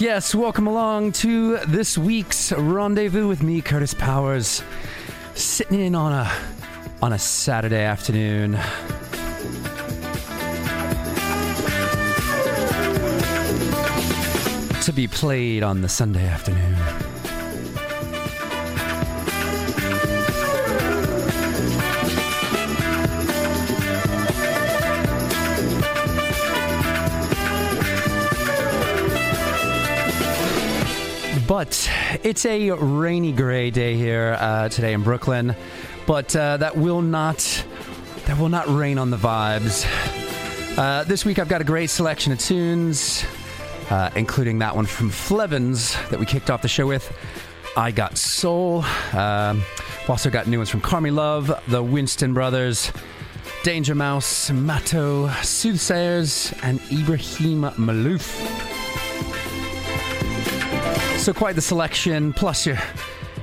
Yes, welcome along to this week's rendezvous with me, Kurtis Powers, sitting in on a on a Saturday afternoon. To be played on the Sunday afternoon. But it's a rainy gray day here uh, today in Brooklyn. But uh, that will not that will not rain on the vibes. Uh, this week I've got a great selection of tunes, uh, including that one from Flevans that we kicked off the show with. I got soul. Um, also got new ones from Carmy Love, the Winston Brothers, Danger Mouse, Matto, Soothsayers, and Ibrahim Maalouf. So quite the selection, plus your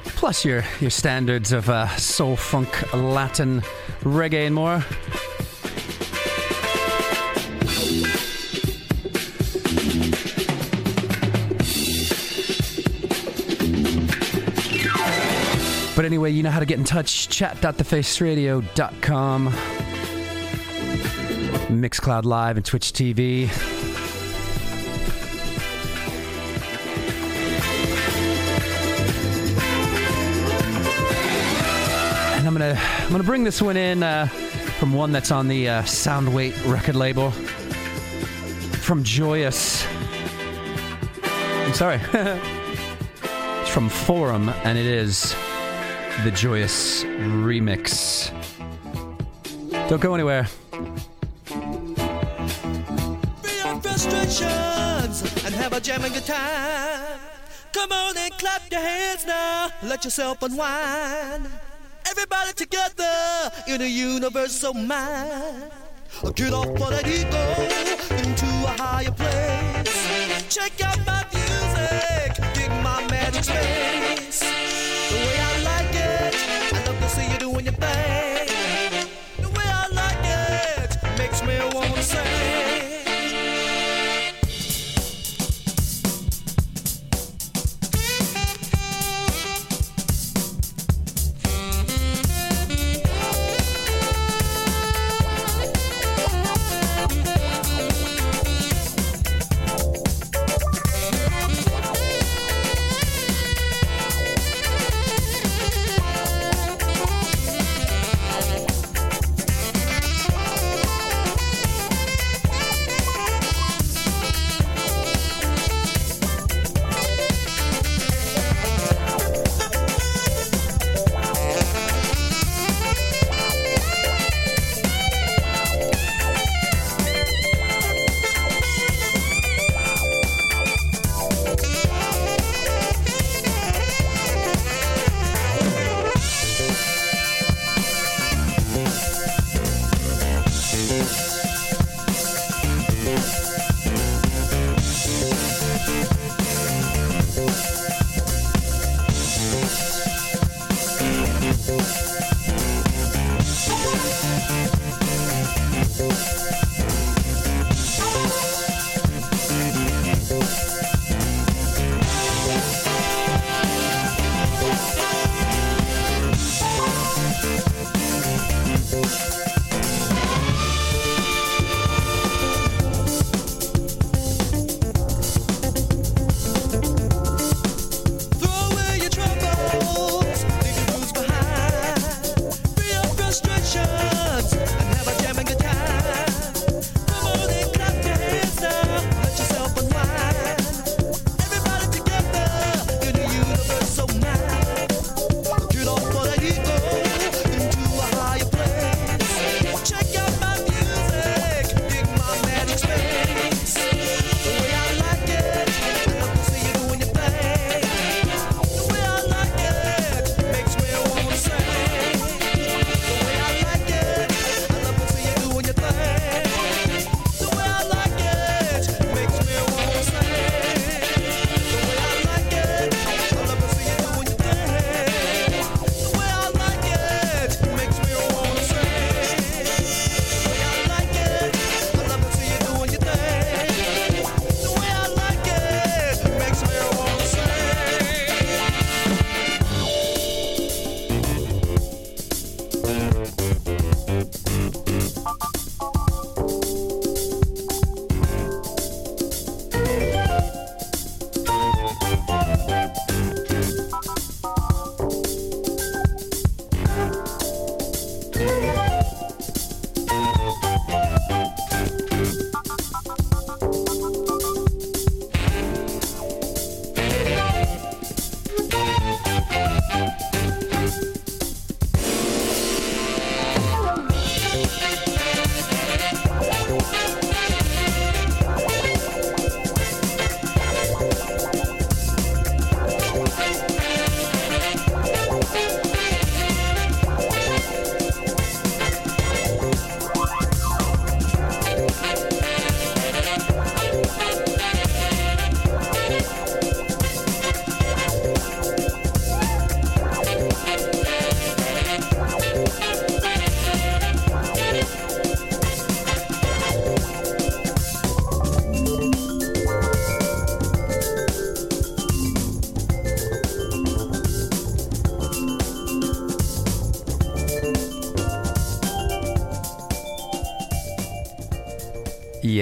plus your your standards of uh, soul, funk, Latin, reggae, and more. But anyway, you know how to get in touch. Chat.thefaceradio.com. Mixcloud Live and Twitch TV. I'm gonna bring this one in uh, from one that's on the uh, Soundway record label. From Joyous. I'm sorry. it's from Forum, and it is the Joyous remix. Don't go anywhere. And have a jamming good time. Come on and clap your hands now. Let yourself unwind. Everybody together in a universal mind. Get off of that ego into a higher place. Check out my music, dig my magic space.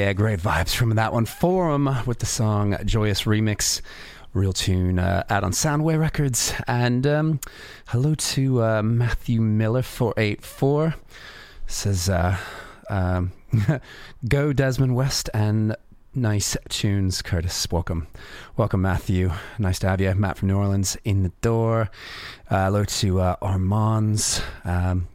Yeah, great vibes from that one. Forum with the song Joyous Remix. Real tune uh, out on Soundway Records. And um, hello to uh, Matthew Miller 484. Says, uh, um, go Desmond West and nice tunes, Kurtis. Welcome. Welcome, Matthew. Nice to have you. Matt from New Orleans in the door. Uh, hello to uh, Armands. Um,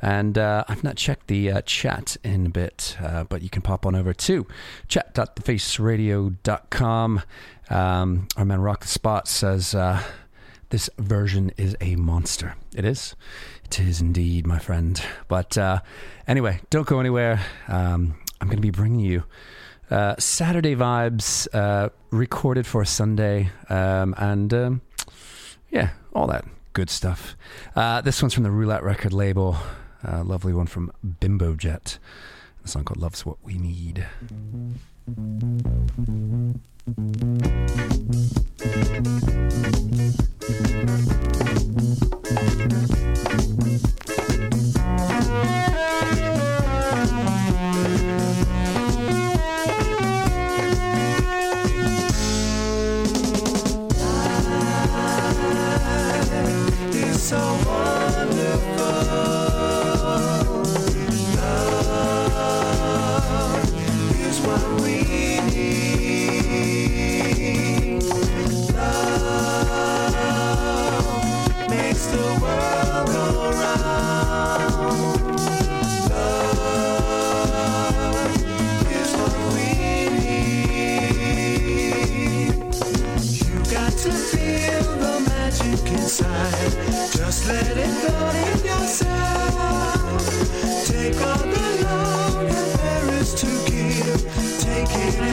and uh, I've not checked the uh, chat in a bit, uh, but you can pop on over to chat.thefaceradio.com. Um, our man Rock the Spot says uh, this version is a monster. It is. It is indeed, my friend. But uh, anyway, don't go anywhere. Um, I'm going to be bringing you uh, Saturday vibes recorded for Sunday. Um, and um, yeah, all that good stuff. this one's from the Roulette record label. A lovely one from Bimbo Jet. A song called Love's What We Need.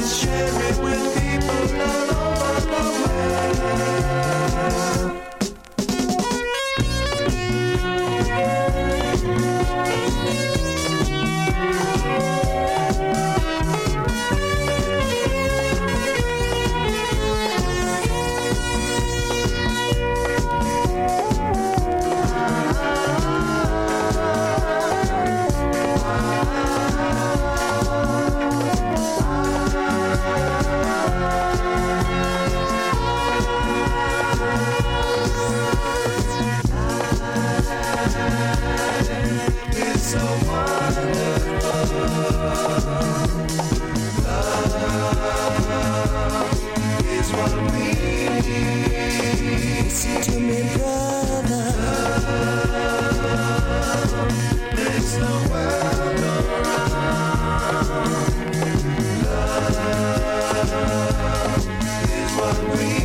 share it with people hungry.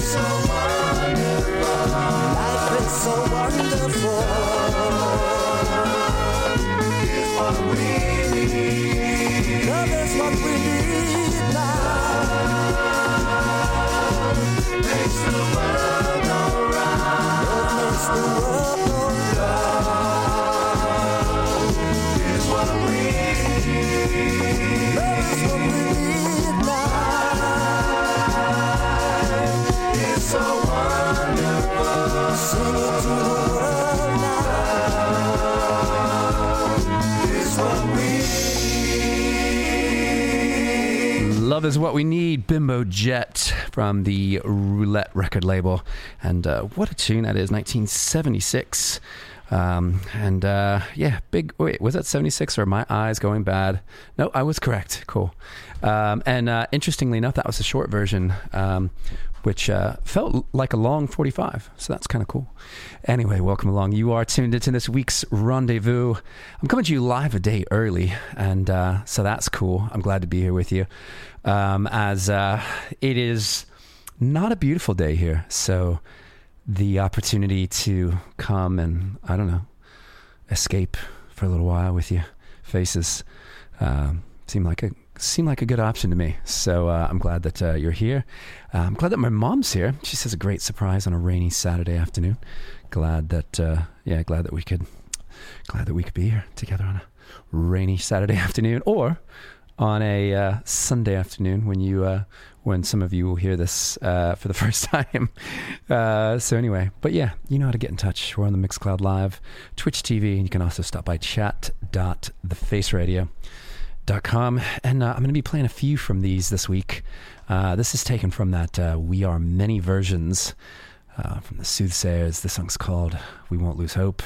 so wonderful. Life is so wonderful. Love is What We Need, Bimbo Jet from the Roulette record label. And uh, what a tune that is, 1976. Um, and uh, yeah, big. Wait, was that 76 or my eyes going bad? No, I was correct. Cool. Um, and uh, interestingly enough, that was a short version, um, which uh, felt like a long 45. So that's kind of cool. Anyway, welcome along. You are tuned into this week's rendezvous. I'm coming to you live a day early, and uh, so that's cool. I'm glad to be here with you. Um, as uh, it is not a beautiful day here, so the opportunity to come and I don't know escape for a little while with you faces um, seem like a seem like a good option to me. So uh, I'm glad that uh, you're here. Uh, I'm glad that my mom's here. She says a great surprise on a rainy Saturday afternoon. Glad that uh, yeah, glad that we could glad that we could be here together on a rainy Saturday afternoon or on a uh, Sunday afternoon when you uh, when some of you will hear this uh, for the first time. Uh, so anyway, but yeah, you know how to get in touch. We're on the Mixcloud Live, Twitch TV, and you can also stop by chat.thefaceradio.com. And uh, I'm going to be playing a few from these this week. Uh, this is taken from that uh, We Are Many Versions from the Soothsayers. The song's called We Won't Lose Hope.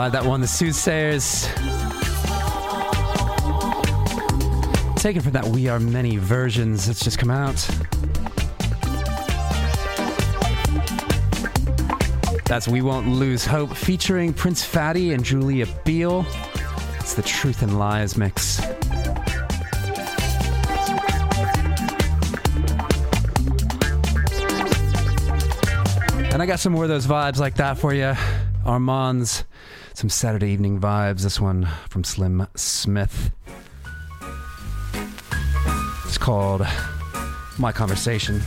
Lovely vibe. That one, the Soothsayers. Taken from that We Are Many versions that's just come out. That's We Won't Lose Hope featuring Prince Fatty and Julia Biel. It's the Truth and Lies mix. And I got some more of those vibes like that for you. Armand's, some Saturday evening vibes. This one from Slim Smith. It's called My Conversation.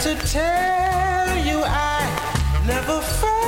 To tell you I never felt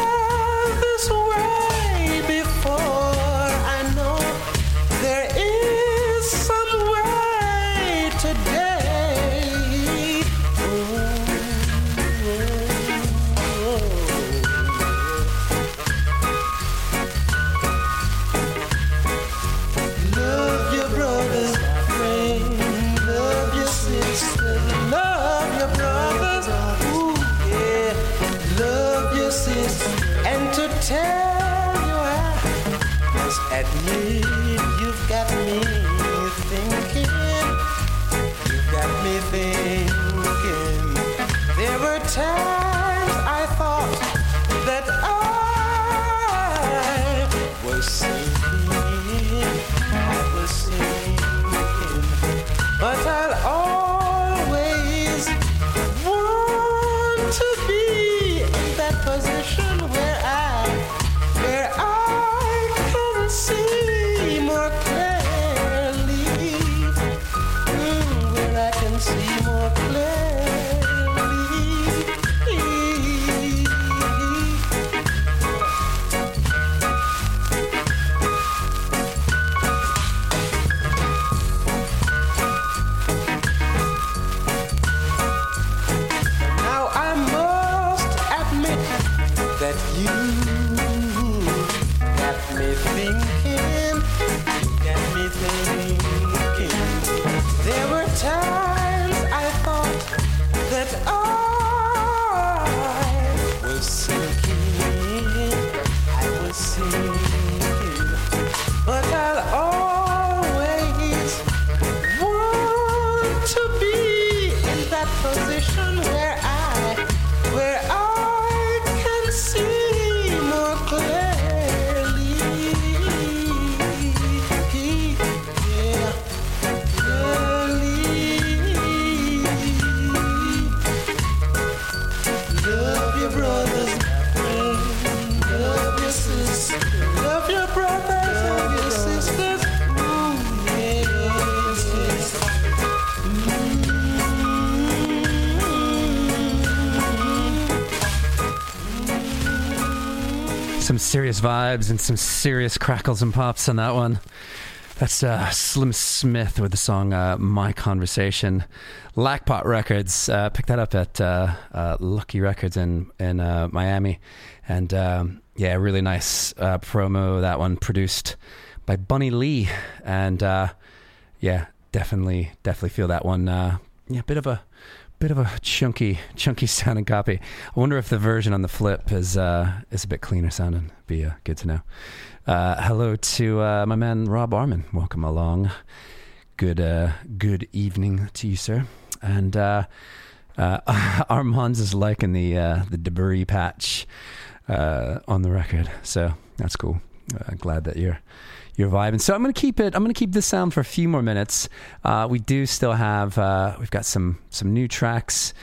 vibes and some serious crackles and pops on that one. That's uh, Slim Smith with the song uh, My Conversation. Jackpot Records. Uh, picked that up at uh, uh, Lucky Records in, in uh, Miami. And um, yeah, really nice promo. That one produced by Bunny Lee. And yeah, definitely, definitely feel that one. Yeah, bit of a bit of a chunky, chunky sounding copy. I wonder if the version on the flip is uh, is a bit cleaner sounding. Be uh, good to know. Uh, hello to uh, my man Rob Arman. Welcome along. Good uh, good evening to you, sir. And uh, uh, Armand's is liking the uh, the debris patch uh, on the record, so that's cool. Uh, glad that you're you're vibing. So I'm going to keep it. I'm going to keep this sound for a few more minutes. Uh, we do still have. Uh, we've got some some new tracks.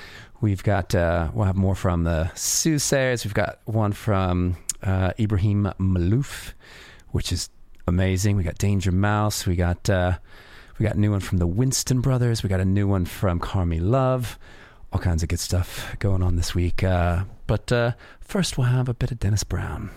We've got. Uh, we'll have more from the Soothsayers. We've got one from uh, Ibrahim Maalouf, which is amazing. We got Danger Mouse. We got. Uh, we got a new one from the Winston Brothers. We got a new one from Carmy Love. All kinds of good stuff going on this week. Uh, but first, we'll have a bit of Dennis Brown.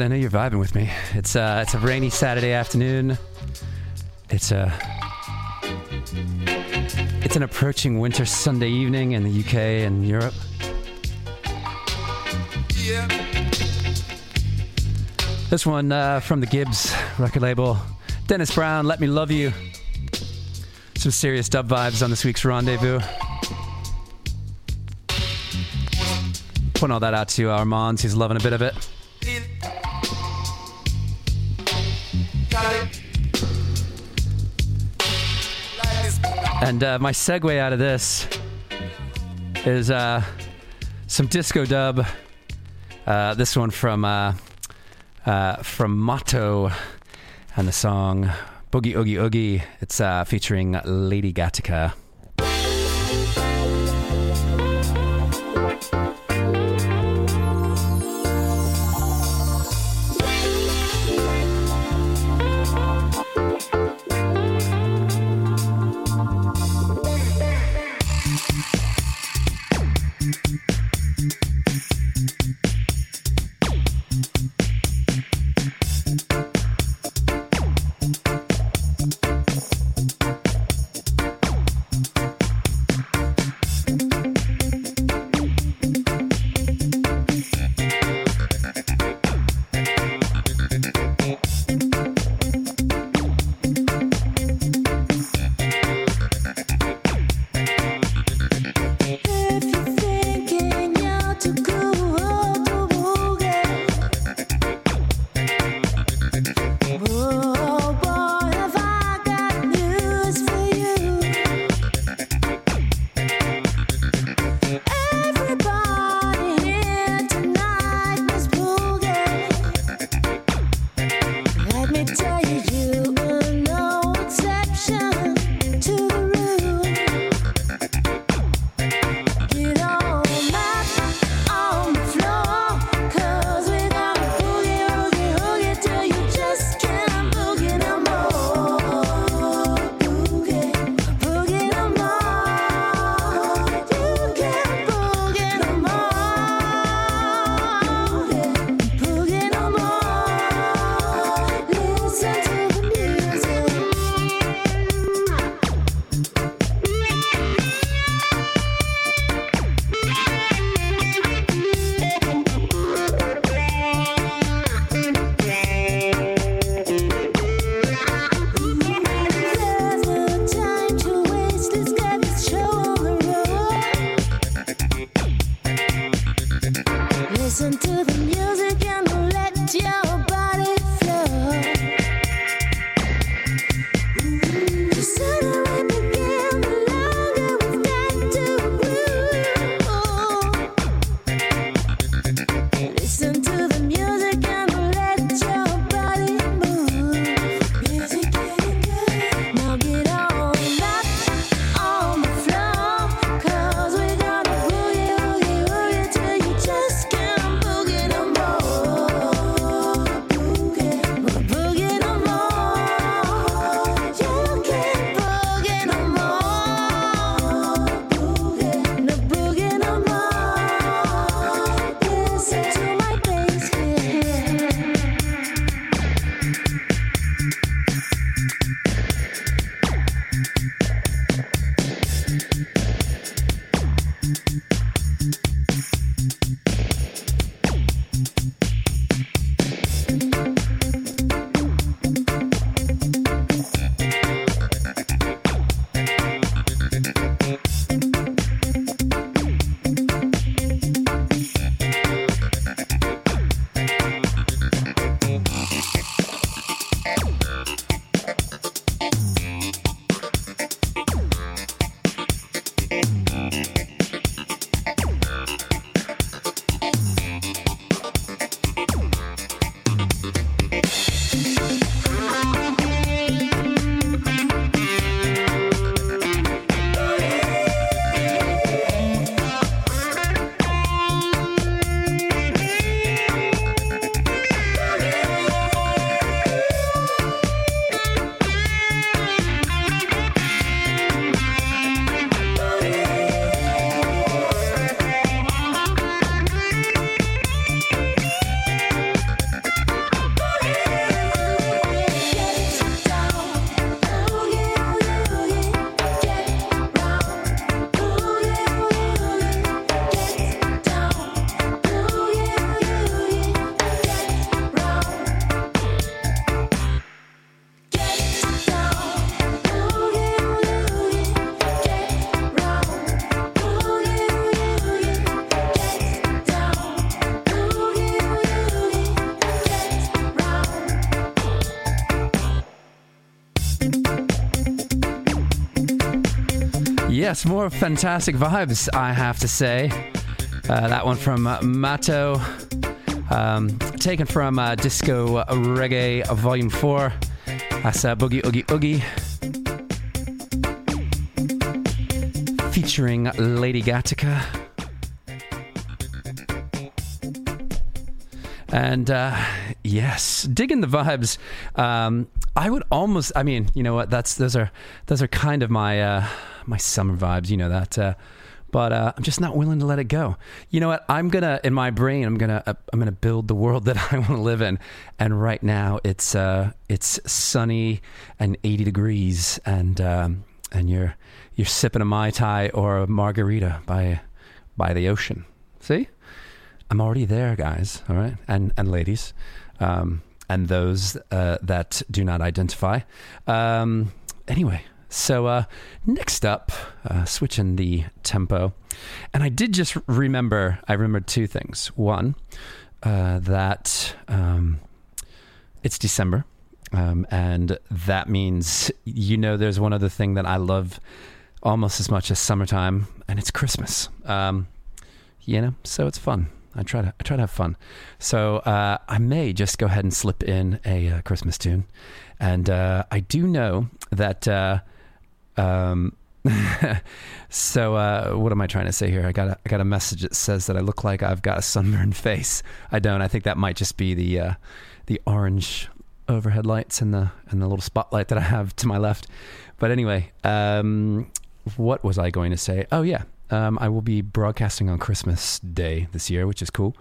I know you're vibing with me. It's uh, it's a rainy Saturday afternoon. It's a it's an approaching winter Sunday evening in the UK and Europe. Yeah. This one uh, from the Gibbs record label. Dennis Brown, Let Me Love You. Some serious dub vibes on this week's rendezvous. Putting all that out to Armand, he's loving a bit of it. And uh, my segue out of this is uh, some disco dub. Uh, this one from uh, uh, from Mato and the song Boogie Oogie Oogie. It's uh, featuring Lady Gattaca. More fantastic vibes, I have to say. Uh, that one from Mato, um, taken from uh, Disco Reggae Volume 4. That's uh, Boogie Oogie Oogie. Featuring Lady Gattaca. And uh, yes, digging the vibes. Um, I would almost. I mean, you know what? That's those are those are kind of my uh, my summer vibes. You know that. Uh, but uh, I'm just not willing to let it go. You know what? I'm gonna in my brain. I'm gonna uh, I'm gonna build the world that I want to live in. And right now, it's uh, it's sunny and 80 degrees, and um, and you're you're sipping a mai tai or a margarita by by the ocean. See? I'm already there, guys. All right, and and ladies, um, and those uh, that do not identify. Um, anyway, so uh, next up, uh, switching the tempo, and I did just remember. I remembered two things. One, uh, that um, it's December. Um, and that means, you know, there's one other thing that I love almost as much as summertime, and it's Christmas. Um, you know, so it's fun. I try to I try to have fun. So uh, I may just go ahead and slip in a uh, Christmas tune, and uh, I do know that. Um, so uh, what am I trying to say here? I got a, I got a message that says that I look like I've got a sunburned face. I don't. I think that might just be the uh, the orange overhead lights and the and the little spotlight that I have to my left. But anyway, um, what was I going to say? Oh yeah, um, I will be broadcasting on Christmas Day this year, which is cool.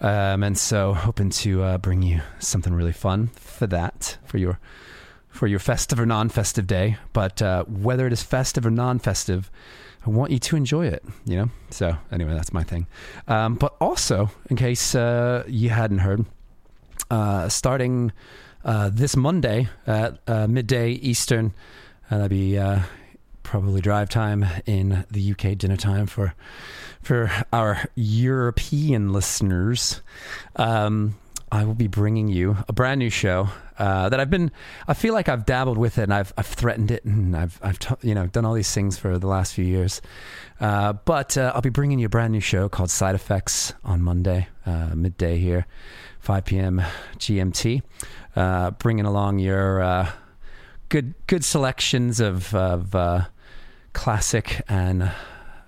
Um, and so hoping to uh, bring you something really fun for that for your for your festive or non-festive day. But uh, whether it is festive or non-festive, I want you to enjoy it. You know. So anyway, that's my thing. Um, but also, in case uh, you hadn't heard, uh, starting uh, this Monday at uh, midday Eastern, uh, that'd be uh, probably drive time in the UK, dinner time for for our European listeners. Um, I will be bringing you a brand new show uh, that I've been. I feel like I've dabbled with it, and I've I've threatened it, and I've I've t- you know done all these things for the last few years. Uh, but uh, I'll be bringing you a brand new show called Side Effects on Monday, uh, midday here, 5 p.m. GMT. Uh, bringing along your uh, good good selections of of classic and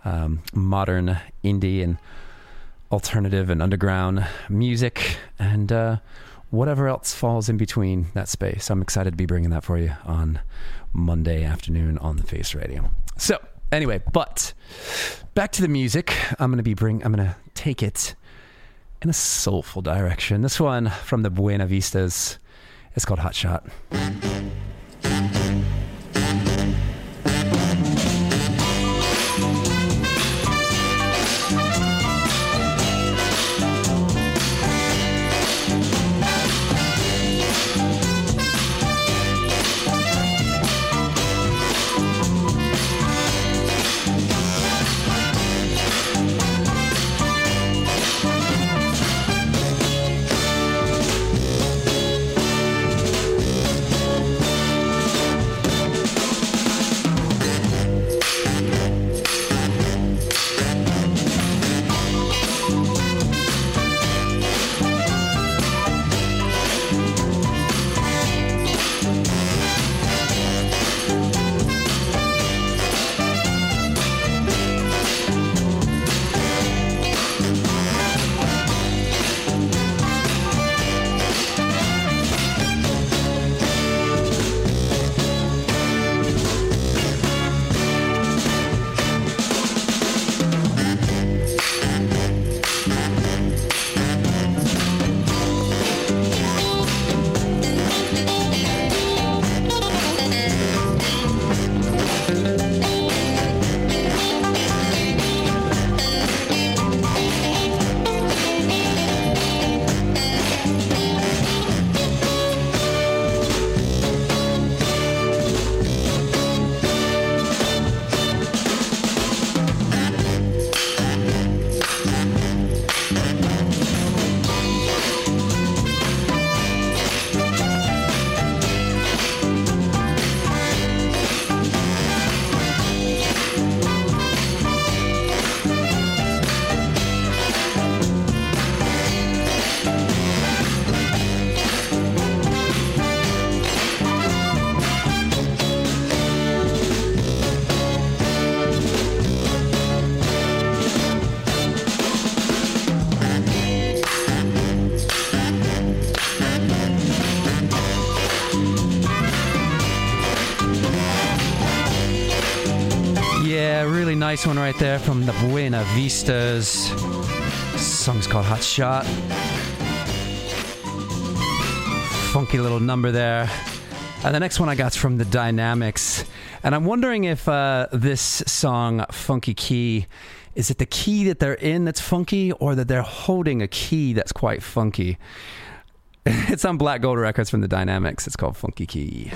um, modern indie and alternative and underground music and uh, whatever else falls in between that space. I'm excited to be bringing that for you on Monday afternoon on the Face Radio. So anyway, but back to the music. I'm gonna be bring. I'm gonna take it in a soulful direction. This one from the Buena Vistas. It's called Hot Shot. Buena This song's called Hot Shot. Funky little number there. And the next one I got's from the Dynamics. And I'm wondering if uh, this song, Funky Key, is it the key that they're in that's funky or that they're holding a key that's quite funky? It's on Black Gold Records from the Dynamics. It's called Funky Key.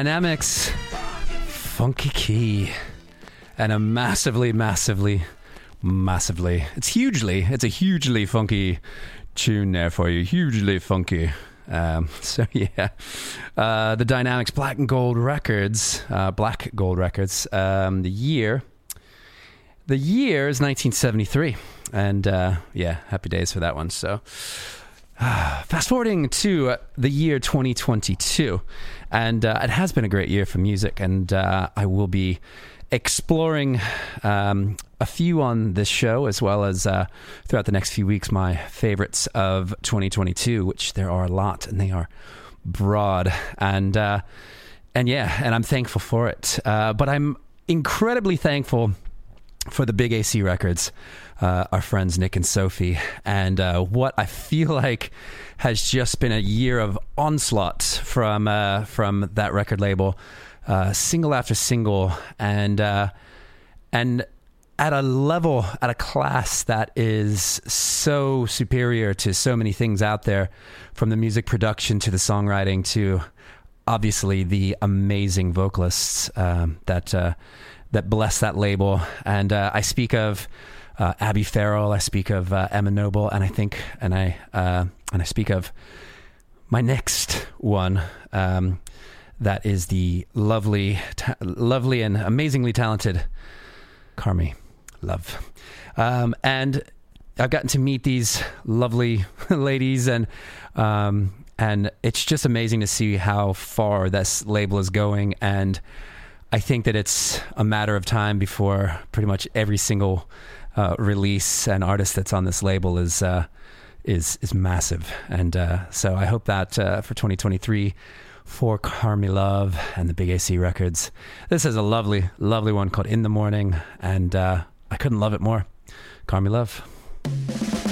Dynamics Funky Key. And a massively, massively, massively, it's hugely, it's a hugely funky tune there for you. Hugely funky. Um, so, yeah. Uh, the Dynamics Black and Gold Records, uh, Black Gold Records, um, the year. The year is 1973. And uh, yeah, happy days for that one. So, Fast forwarding to the year 2022, and uh, it has been a great year for music, and uh, I will be exploring um, a few on this show as well as uh, throughout the next few weeks my favorites of 2022, which there are a lot, and they are broad and uh, and yeah, and I'm thankful for it. Uh, but I'm incredibly thankful for the Big AC Records, uh, our friends Nick and Sophie, and uh, what I feel like has just been a year of onslaught from uh, from that record label, uh, single after single, and uh, and at a level, at a class that is so superior to so many things out there, from the music production to the songwriting to obviously the amazing vocalists um, that uh, that bless that label. And uh, I speak of uh, Abby Farrell, I speak of uh, Emma Noble, and I think, and I uh, and I speak of my next one. Um, that is the lovely, ta- lovely and amazingly talented Carmy Love. Um, and I've gotten to meet these lovely ladies and um, and it's just amazing to see how far this label is going and I think that it's a matter of time before pretty much every single uh, release and artist that's on this label is uh, is is massive and uh, so I hope that uh, for 2023 for Carmy Love and the Big AC Records. This is a lovely, lovely one called In the Morning, and uh, I couldn't love it more. Carmy Love.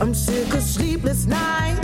I'm sick of sleepless nights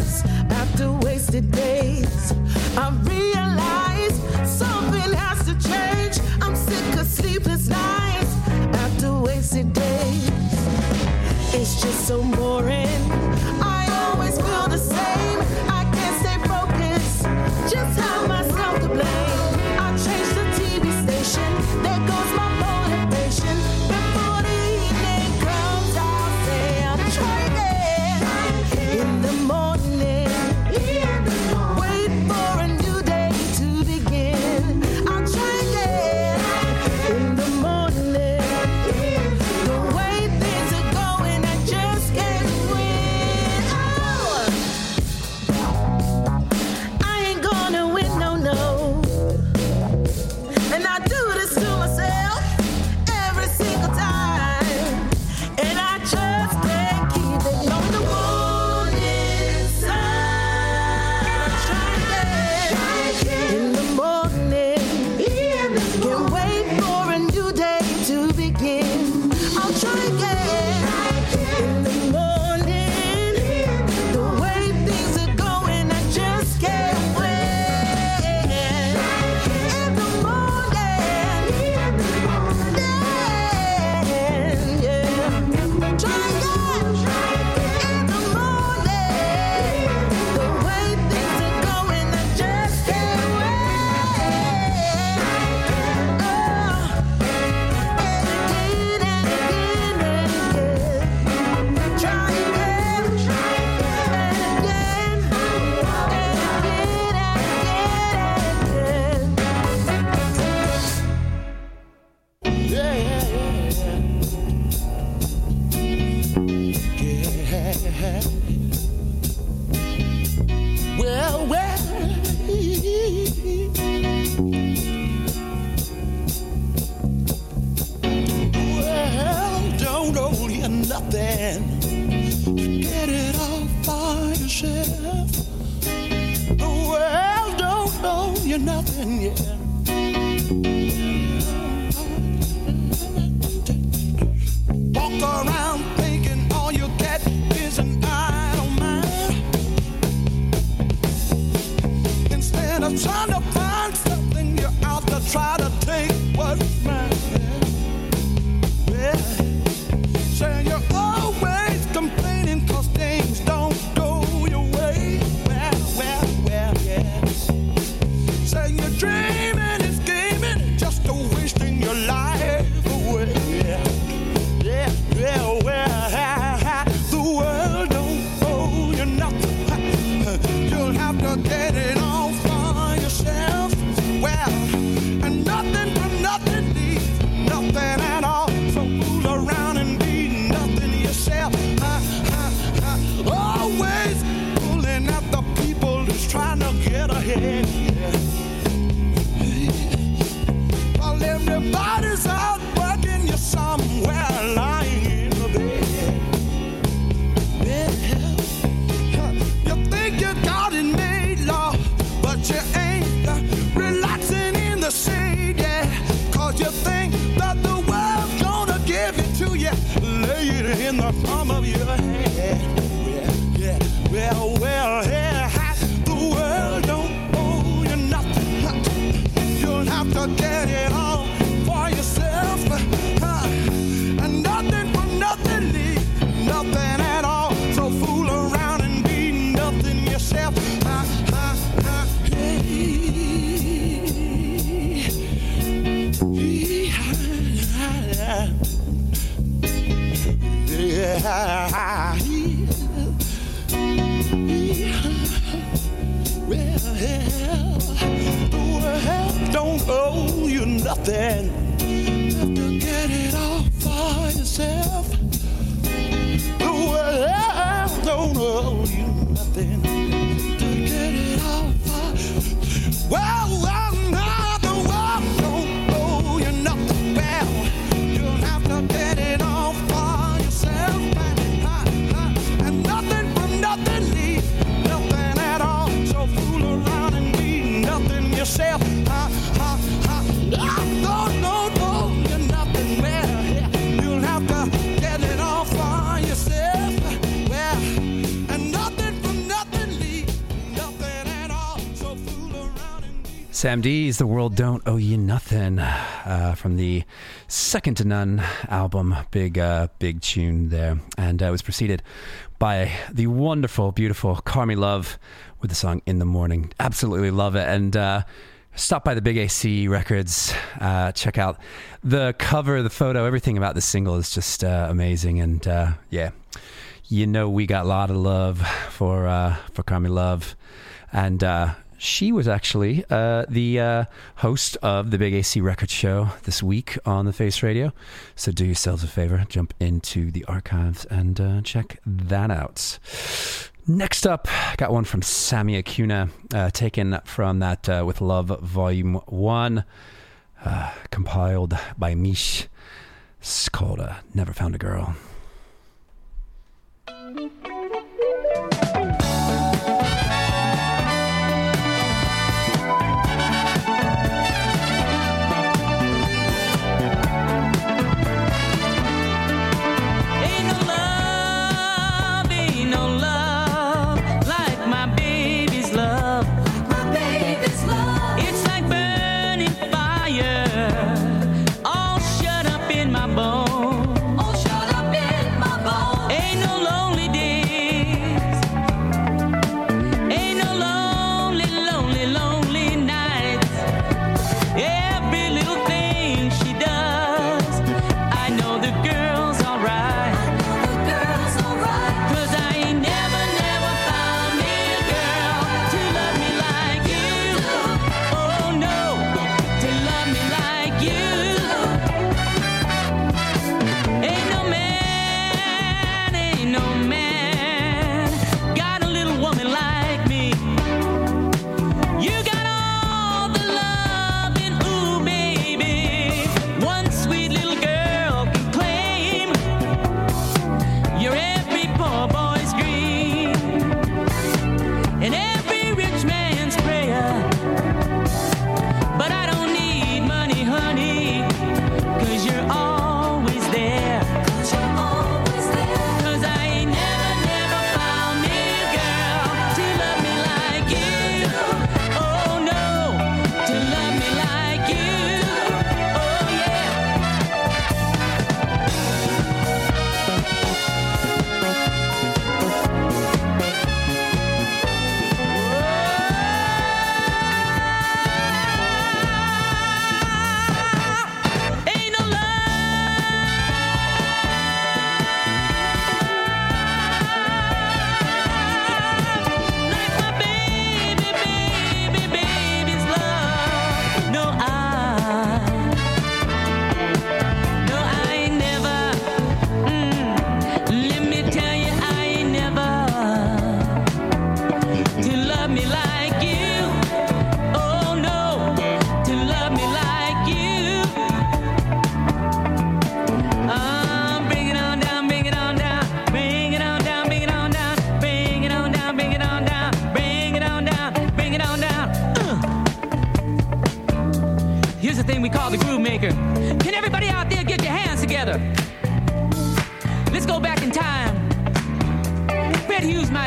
Sam Dees The World Don't Owe You Nothing uh, from the Second to None album. Big, uh, big tune there. And uh, it was preceded by the wonderful, beautiful Carmy Love with the song In the Morning. Absolutely love it. And uh, stop by the Big AC Records. Uh, check out the cover, the photo, everything about this single is just uh, amazing. And uh, yeah, you know, we got a lot of love for, for Carmy Love. And she was actually uh, the uh, host of the Big AC Record Show this week on the Face Radio. So do yourselves a favor, jump into the archives and uh, check that out. Next up, got one from Sammy Acuna, uh, taken from that uh, With Love Volume 1, uh, compiled by Mish. It's called Never Found a Girl.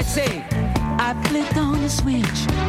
Say, I flipped on the switch.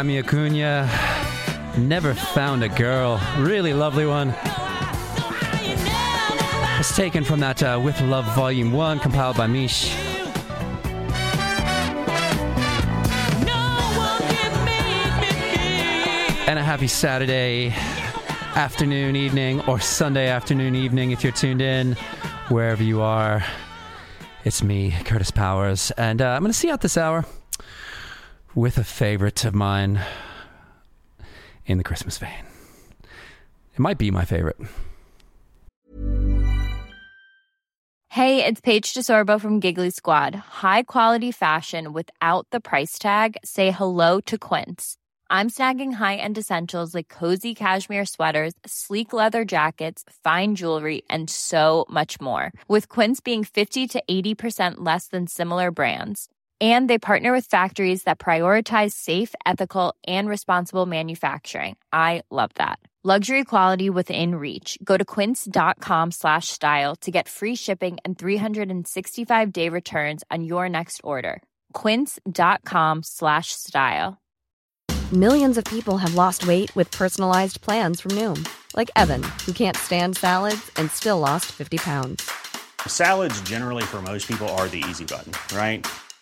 Sammy Acuna, never found a girl. Really lovely one. It's taken from that uh, With Love Volume 1, compiled by Mish. And a happy Saturday afternoon, evening, or Sunday afternoon, evening if you're tuned in, wherever you are. It's me, Kurtis Powers, and uh, I'm going to see you out this hour with a favorite of mine in the Christmas vein. It might be my favorite. Hey, it's Paige DeSorbo from Giggly Squad. High quality fashion without the price tag. Say hello to Quince. I'm snagging high-end essentials like cozy cashmere sweaters, sleek leather jackets, fine jewelry, and so much more. With Quince being 50 to 80% less than similar brands. And they partner with factories that prioritize safe, ethical, and responsible manufacturing. I love that. Luxury quality within reach. Go to quince.com slash style to get free shipping and 365 day returns on your next order. Quince.com slash style. Millions of people have lost weight with personalized plans from Noom, like Evan, who can't stand salads and still lost 50 pounds. Salads, generally, for most people, are the easy button, right?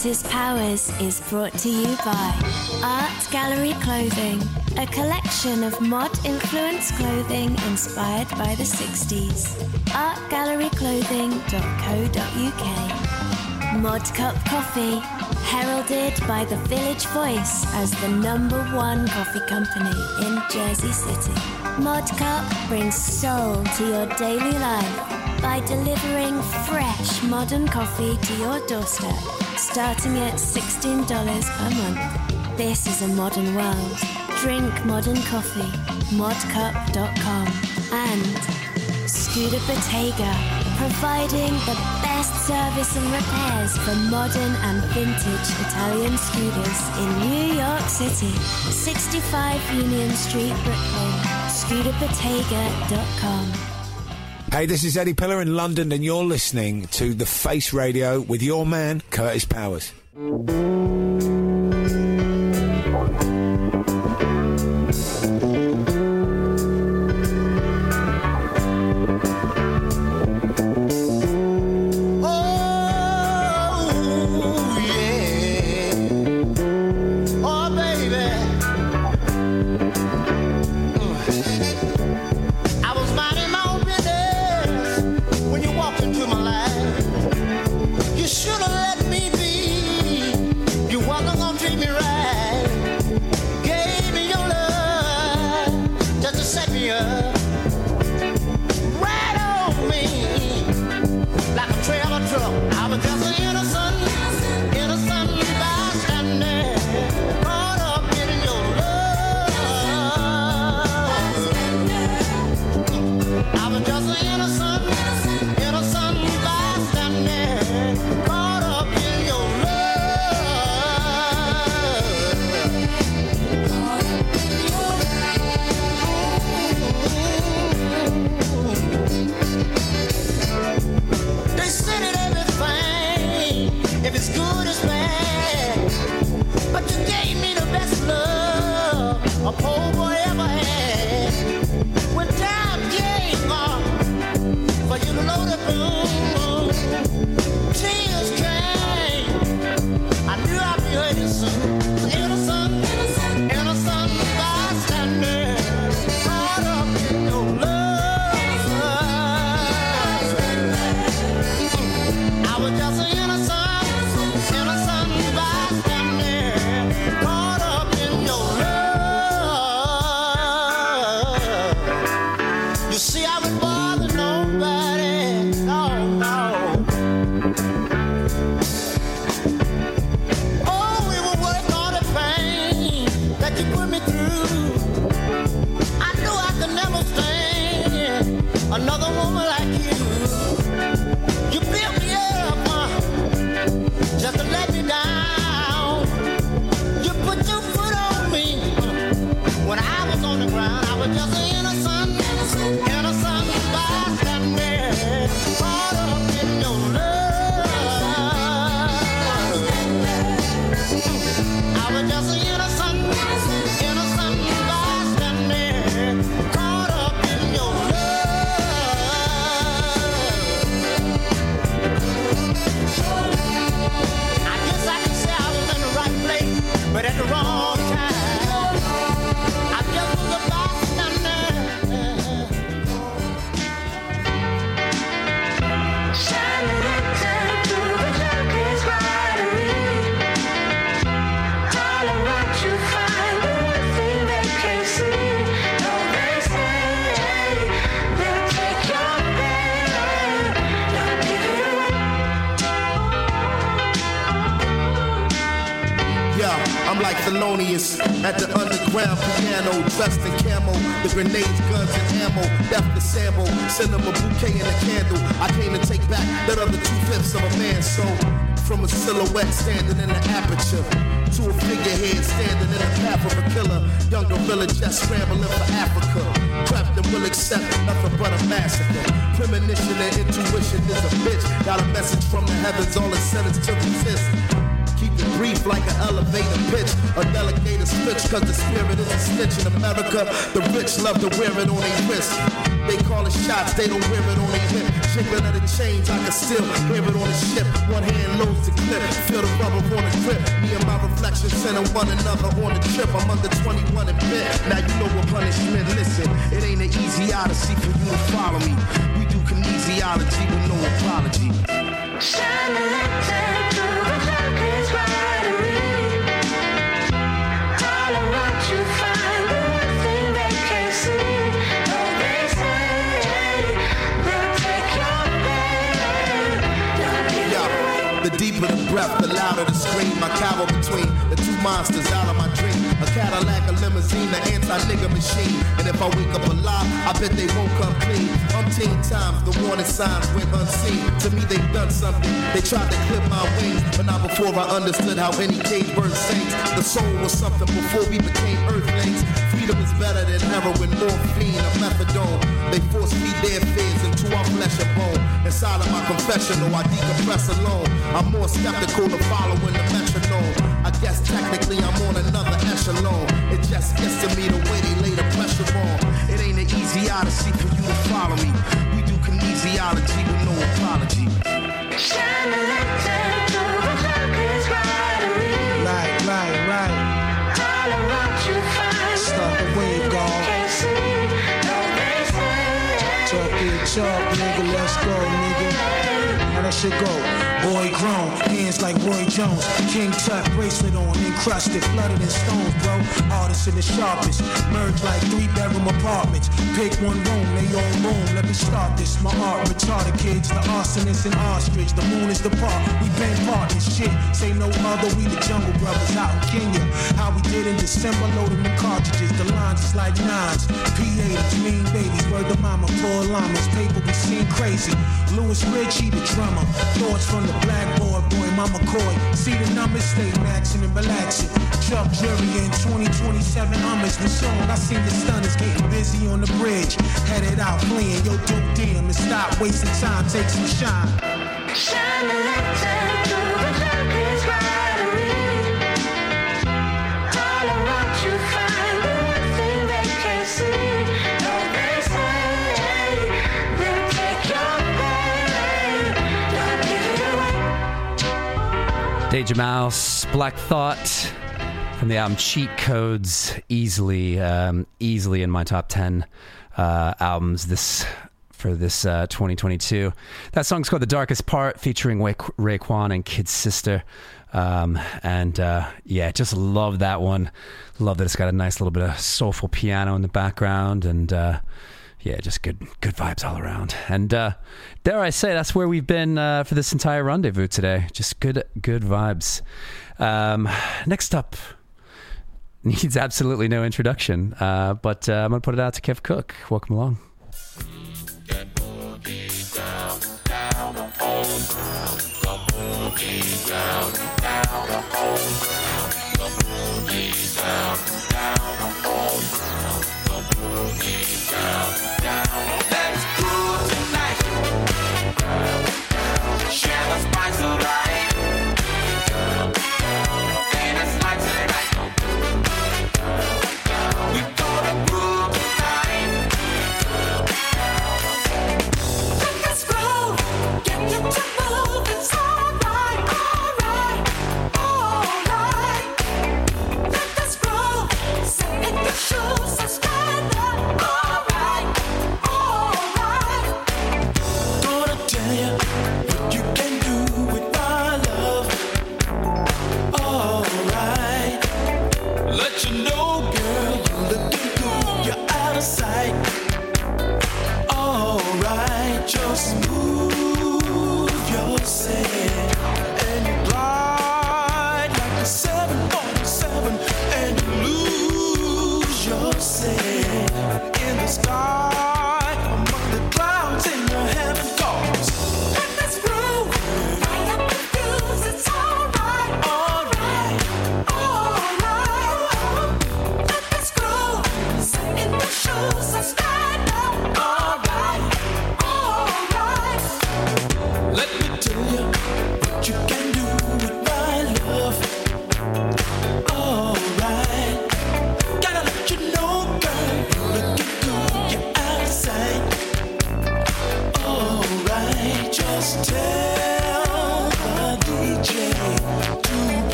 Kurtis Powers is brought to you by Art Gallery Clothing, a collection of mod influence clothing inspired by the 60s. artgalleryclothing.co.uk. Mod Cup Coffee, heralded by the Village Voice as the number one coffee company in Jersey City. Mod Cup brings soul to your daily life by delivering fresh modern coffee to your doorstep starting at $16 per month. This is a modern world. Drink modern coffee, modcup.com, and Scooter Bottega, providing the best service and repairs for modern and vintage Italian scooters in New York City. 65 Union Street, Brooklyn, scooterbottega.com. Hey, this is Eddie Piller in London, and you're listening to The Face Radio with your man, Kurtis Powers. They don't wear it on their hip. Jiggling of the chains, I can still hear it on the ship. One hand loads the clip, feel the rubber on the grip. Me and my reflection sending one another on the trip. I'm under breath, the scream. I cower between the two monsters out of my dream. A Cadillac, a limousine, an anti-nigga machine. And if I wake up alive, I bet they won't come clean. Umpteen times, the warning signs went unseen. To me, they've done something. They tried to clip my wings, but not before I understood how any cage bird sings. The soul was something before we became earthlings. Freedom is better than heroin, morphine, or methadone. They force feed their fears into our flesh and bone. Inside of my confessional, I decompress alone. I'm more skeptical of following the metronome. I guess technically I'm on another echelon. It just gets to me the way they lay the pressure on. It ain't an easy odyssey for you to follow me. We do kinesiology with no apology. Shine a lantern Big That shit go? Boy grown, hands like Roy Jones. King Tut bracelet on, encrusted, flooded in stones, bro. Artists in the sharpest, merge like three bedroom apartments. Pick one room, they all room. Let me start this. My art retarded kids, the arsonists and ostrich. The moon is the park, we been partners. Shit, say no other. We the jungle brothers out in Kenya. How we did in December, loading them cartridges. The lines is like nines. P80s, mean babies, word to mama, poor llamas. Paper we seen crazy. Louis Ritchie, the drummer. Thoughts from the blackboard, boy, mama coy. See the numbers, stay maxing and relaxing. Chuck Jury in 2027 Hummers. The song, I seen the stunners getting busy on the bridge. Headed out playing, yo, dope damn, and stop wasting time, take some shine. Shine a Danger Mouse, Black Thought from the album Cheat Codes, easily, um, easily in my top ten uh, albums this for this uh, 2022. That song's called "The Darkest Part," featuring Ray- Raekwon and Kid Sister. Um, and uh, yeah, just love that one. Love that it's got a nice little bit of soulful piano in the background, and uh, yeah, just good good vibes all around. And uh, dare I say, that's where we've been uh, for this entire rendezvous today. Just good good vibes. Um, next up needs absolutely no introduction, uh, but uh, I'm gonna put it out to Kev Cook. Welcome along.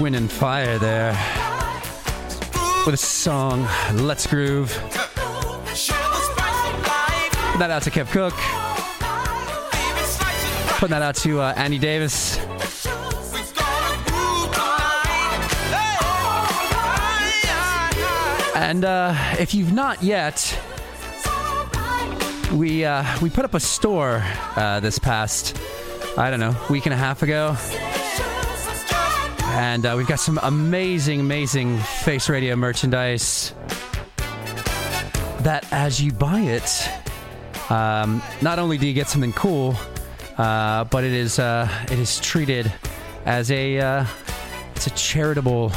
Wind, and fire there. With a song, Let's Groove. Put that out to Kev Cook. Putting that out to uh, Andy Davis. And uh, if you've not yet, we uh, we put up a store uh, this past I don't know week and a half ago, and uh, we've got some amazing, amazing Face Radio merchandise. That as you buy it, um, not only do you get something cool, uh, but it is uh, it is treated as a uh, it's a charitable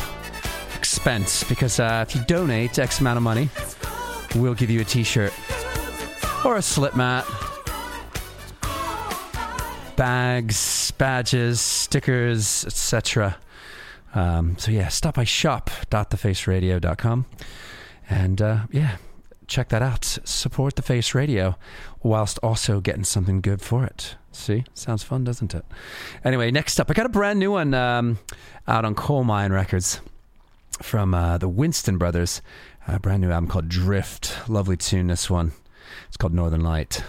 expense because uh, if you donate X amount of money, we'll give you a T-shirt or a slip mat, bags, badges, stickers, etc. Um, so yeah, stop by shop.thefaceradio.com and uh, yeah, check that out. Support the Face Radio whilst also getting something good for it. See, sounds fun, doesn't it? Anyway, next up, I got a brand new one um, out on Colemine Records from uh, the Winston Brothers. A brand new album called Drift. Lovely tune, this one. It's called Northern Light.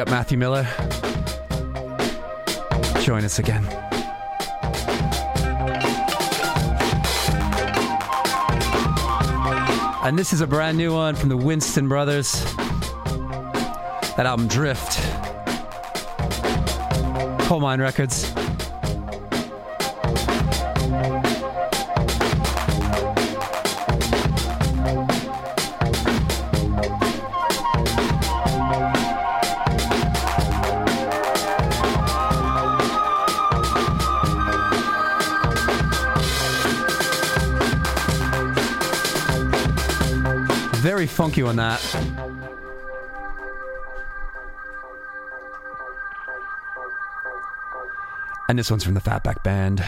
Up Matthew Miller. Join us again. And this is a brand new one from the Winston Brothers. That album Drift. Colemine Records. Very funky on that. And this one's from the Fatback Band.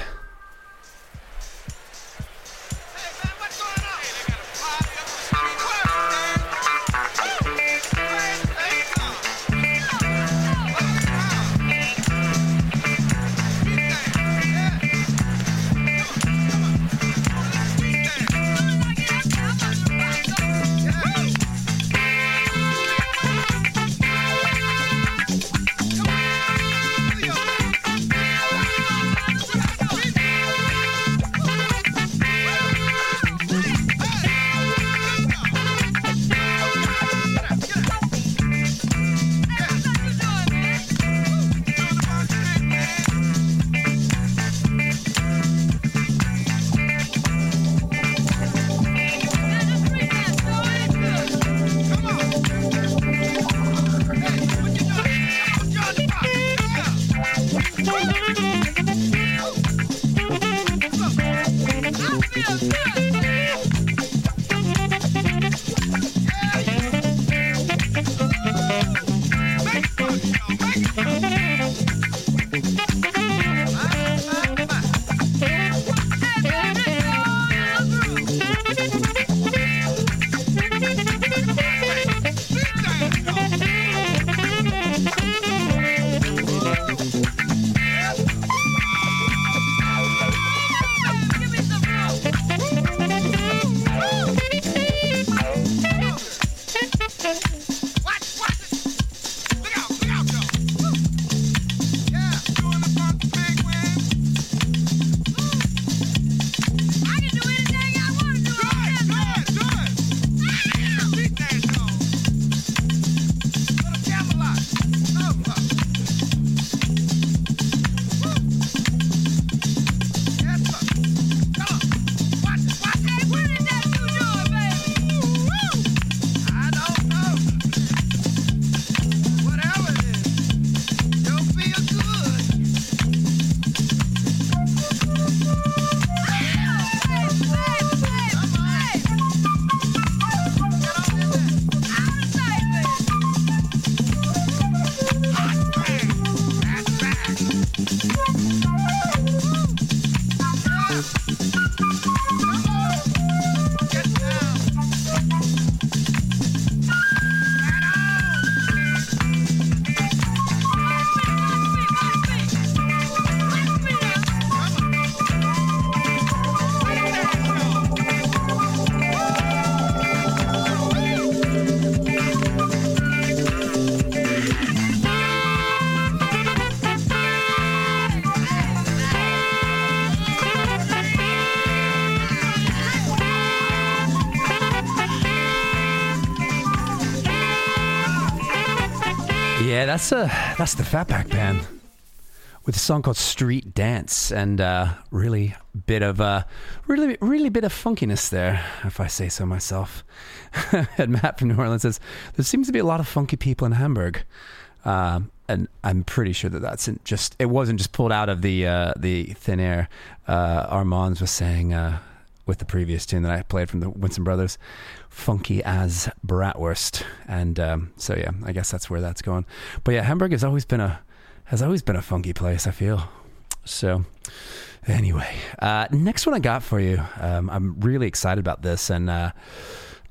That's uh that's the Fatback Band with a song called Street Dance and uh really bit of uh really really bit of funkiness there, if I say so myself. and Matt from New Orleans says there seems to be a lot of funky people in Hamburg. Um, and I'm pretty sure that that's just it wasn't just pulled out of the uh, the thin air. Uh, Armands was saying uh, with the previous tune that I played from the Winston Brothers, funky as bratwurst, and um, so yeah, I guess that's where that's going. But yeah, Hamburg has always been a has always been a funky place. I feel so. Anyway, uh, next one I got for you. Um, I'm really excited about this, and uh,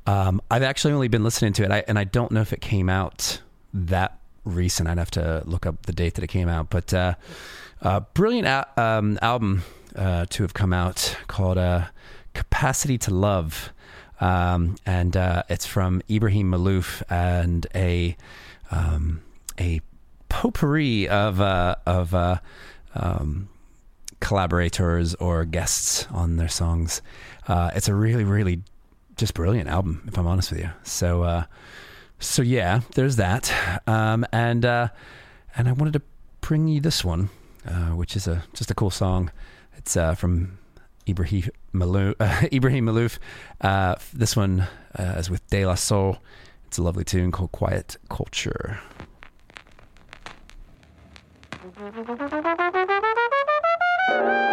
um, I've actually only been listening to it, I, and I don't know if it came out that recent. I'd have to look up the date that it came out, but uh, brilliant a- um, album uh, to have come out called uh, "Capacity to Love." um, and uh, it's from Ibrahim Maalouf and a um, a potpourri of uh, of uh, um, collaborators or guests on their songs. Uh, it's a really, really just brilliant album, if I'm honest with you. So, uh, so yeah, there's that, um, and uh, and I wanted to bring you this one, which is a just a cool song. It's from Ibrahim Maalouf. Uh, Ibrahim Maalouf. Uh, this one uh, is with De La Soul. It's a lovely tune called Quiet Culture.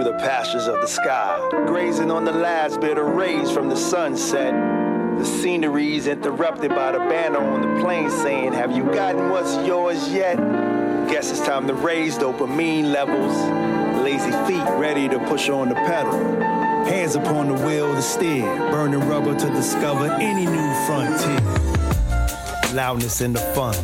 through the pastures of the sky, grazing on the last bit of rays from the sunset. The scenery's interrupted by the banner on the plane saying, Have you gotten what's yours yet? Guess it's time to raise dopamine levels. Lazy feet ready to push on the pedal. Hands upon the wheel to steer, burning rubber to discover any new frontier. Loudness in the fun.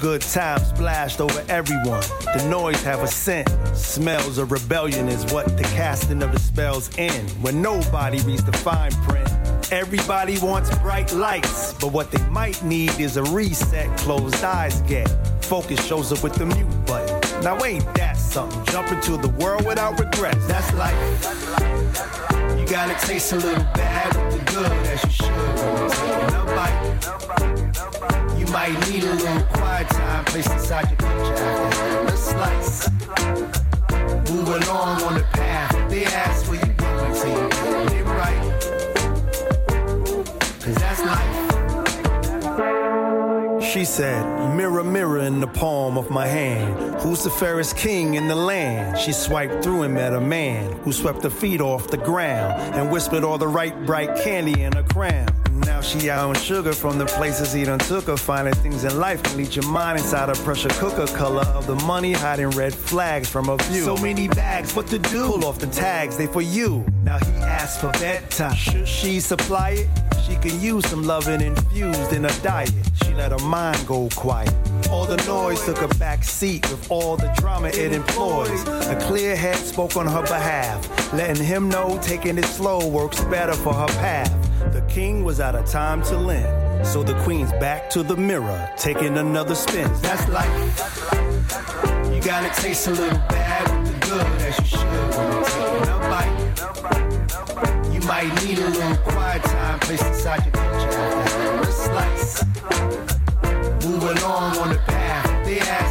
Good times splashed over everyone. The noise have a scent. Smells of rebellion is what the casting of the spells end. When nobody reads the fine print. Everybody wants bright lights, but what they might need is a reset. Closed eyes get. Focus shows up with the mute button. Now ain't that something? Jump into the world without regrets. That's life. You gotta taste a little bad with the good as you should. you're a bite. You might need a little quiet time placed inside your picture slice. On the path. They ask where you going you get right. Cause that's life. She said, Mirror, mirror in the palm of my hand. Who's the fairest king in the land? She swiped through and met a man who swept her feet off the ground and whispered all the right, bright candy in her crown. Now she out on sugar from the places he done took her. Finding things in life can lead your mind inside a pressure cooker. Color of the money hiding red flags from a view. So many bags, what to do? Pull off the tags, they for you. Now he asked for bedtime. Should she supply it? She can use some loving infused in her diet. She let her mind go quiet. All the noise took a back seat with all the drama it employs. A clear head spoke on her behalf, letting him know taking it slow works better for her path. The king was out of time to lend, so the queen's back to the mirror, taking another spin. That's life. You gotta taste a little bad with the good as you should when you're taking a bite. You might need a little quiet time placed inside your picture after a slice. Move along on the path. They ask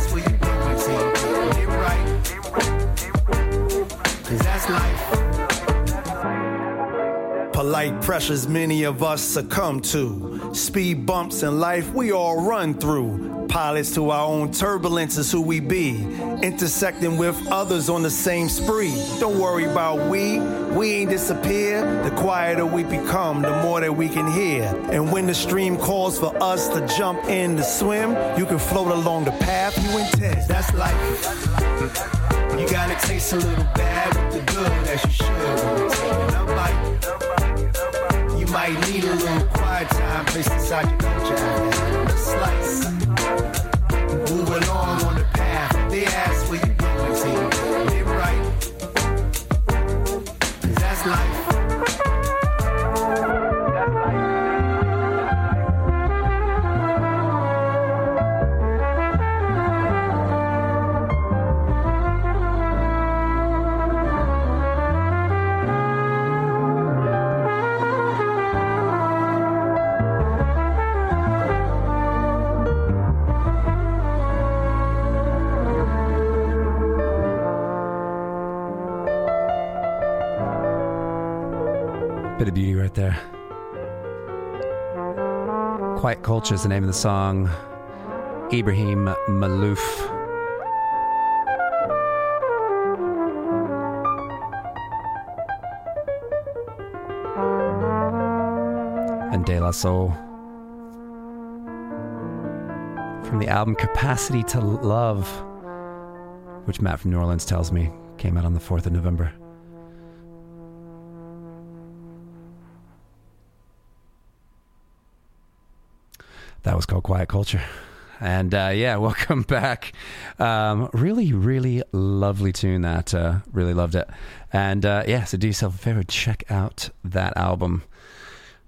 Polite pressures many of us succumb to. Speed bumps in life we all run through. Pilots to our own turbulence is who we be. Intersecting with others on the same spree. Don't worry about we, we ain't disappear. The quieter we become, the more that we can hear. And when the stream calls for us to jump in to swim, you can float along the path you intend. That's life. You gotta taste a little bad with the good as you should when you're taking a bite. You might need a little quiet time placed inside your picture after having slice. Move along on the path. They ask where you Culture is the name of the song. Ibrahim Maalouf. And De La Soul. From the album Capacity to Love, which Matt from New Orleans tells me came out on the 4th of November. That was called Quiet Culture. And uh, yeah, welcome back. Um, really, really lovely tune that. Uh, really loved it. And uh, yeah, so do yourself a favor, check out that album.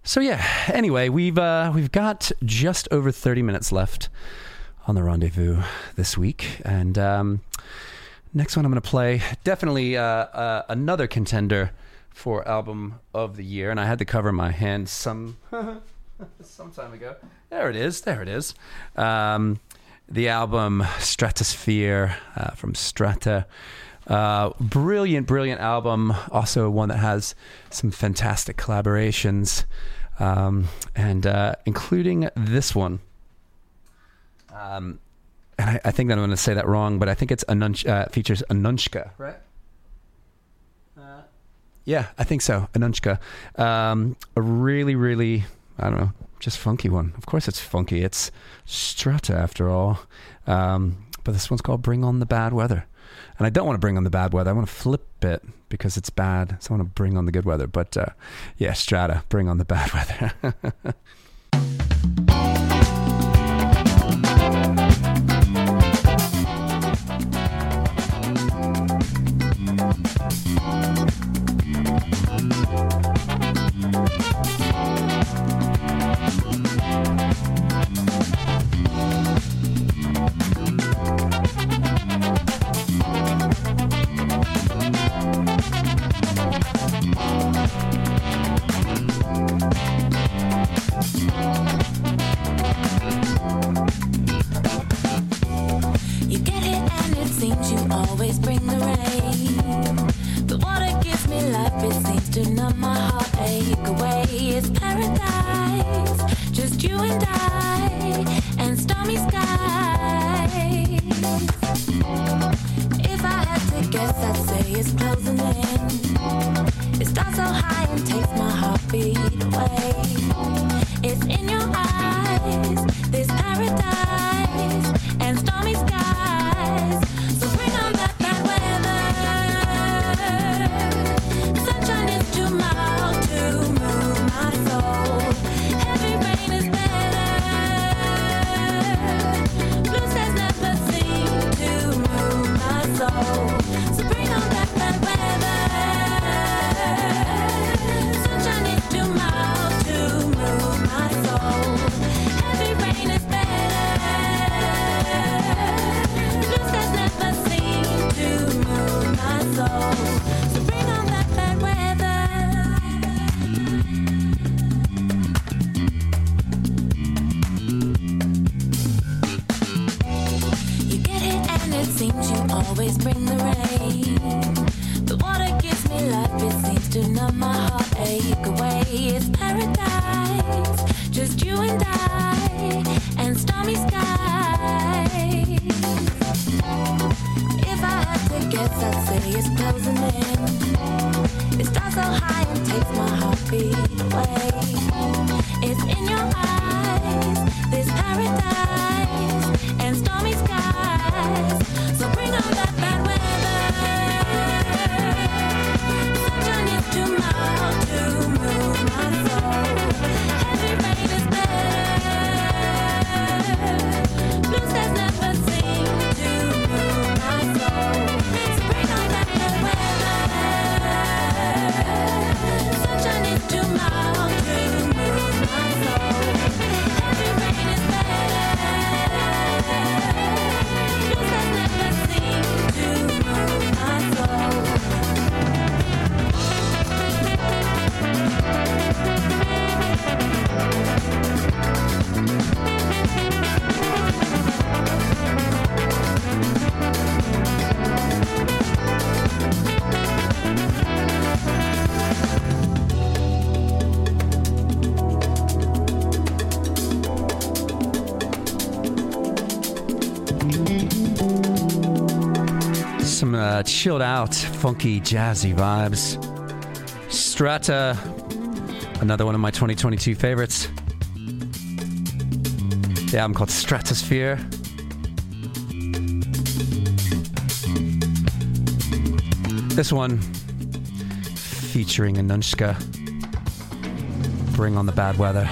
So yeah, anyway, we've uh, we've got just over 30 minutes left on the rendezvous this week. And um, next one I'm going to play, definitely uh, uh, another contender for album of the year. And I had the cover in my hand some some time ago. There it is. There it is. Um, the album Stratosphere uh, from Strata. Uh, brilliant, brilliant album. Also, one that has some fantastic collaborations, um, and uh, including this one. Um, and I, I think that I'm going to say that wrong, but I think it's Anunch, uh, features Anunchka, right? Uh, Yeah, I think so. Anunchka. Um, a really, really, I don't know, just funky one. Of course it's funky. It's Strata after all. Um, but this one's called Bring On the Bad Weather. And I don't want to bring on the bad weather. I want to flip it because it's bad. So I want to bring on the good weather. But uh, yeah, Strata, bring on the bad weather. To numb my heartache away. It's paradise, just you and I, and stormy skies. If I had to guess, I'd say it's closing in. It starts so high and takes my heartbeat away. chilled out, funky, jazzy vibes. Strata, another one of my 2022 favorites. The album called Stratosphere. This one featuring Anunshka. Bring on the bad weather.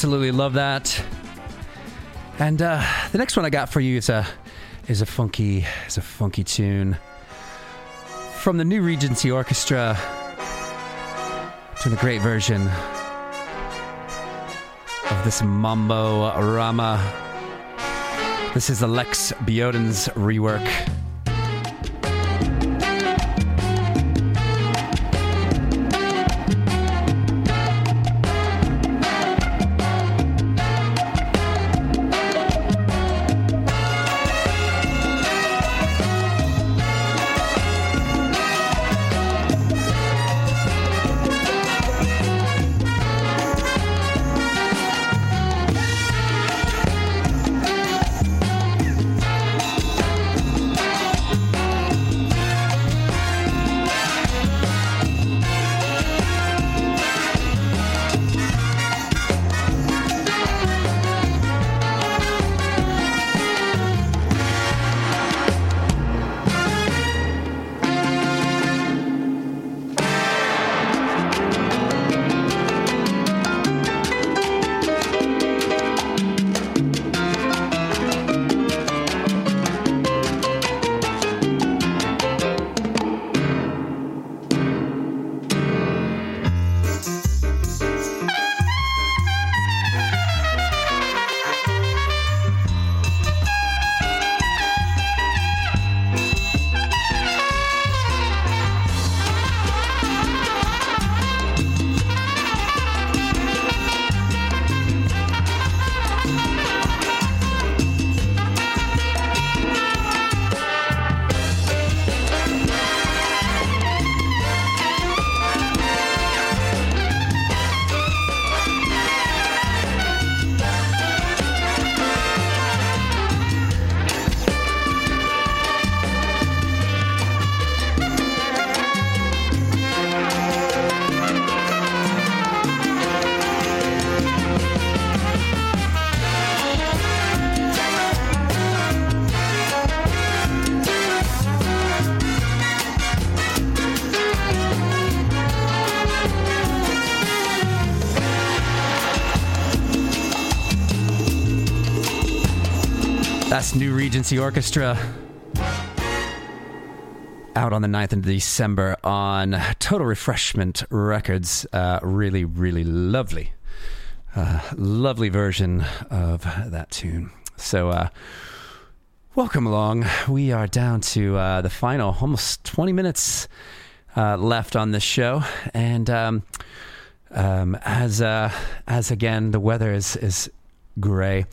Absolutely love that. And uh, the next one I got for you is a is a funky is a funky tune from the New Regency Orchestra. Doing a great version of this Mambo Rama. This is Alex Bioden's rework. Regency Orchestra. Out on the 9th of December on Total Refreshment Records. Uh, really, really lovely. Uh, lovely version of that tune. So, uh, welcome along. We are down to uh, the final, almost 20 minutes uh, left on this show. And um, um, as, uh, as again, the weather is, is gray.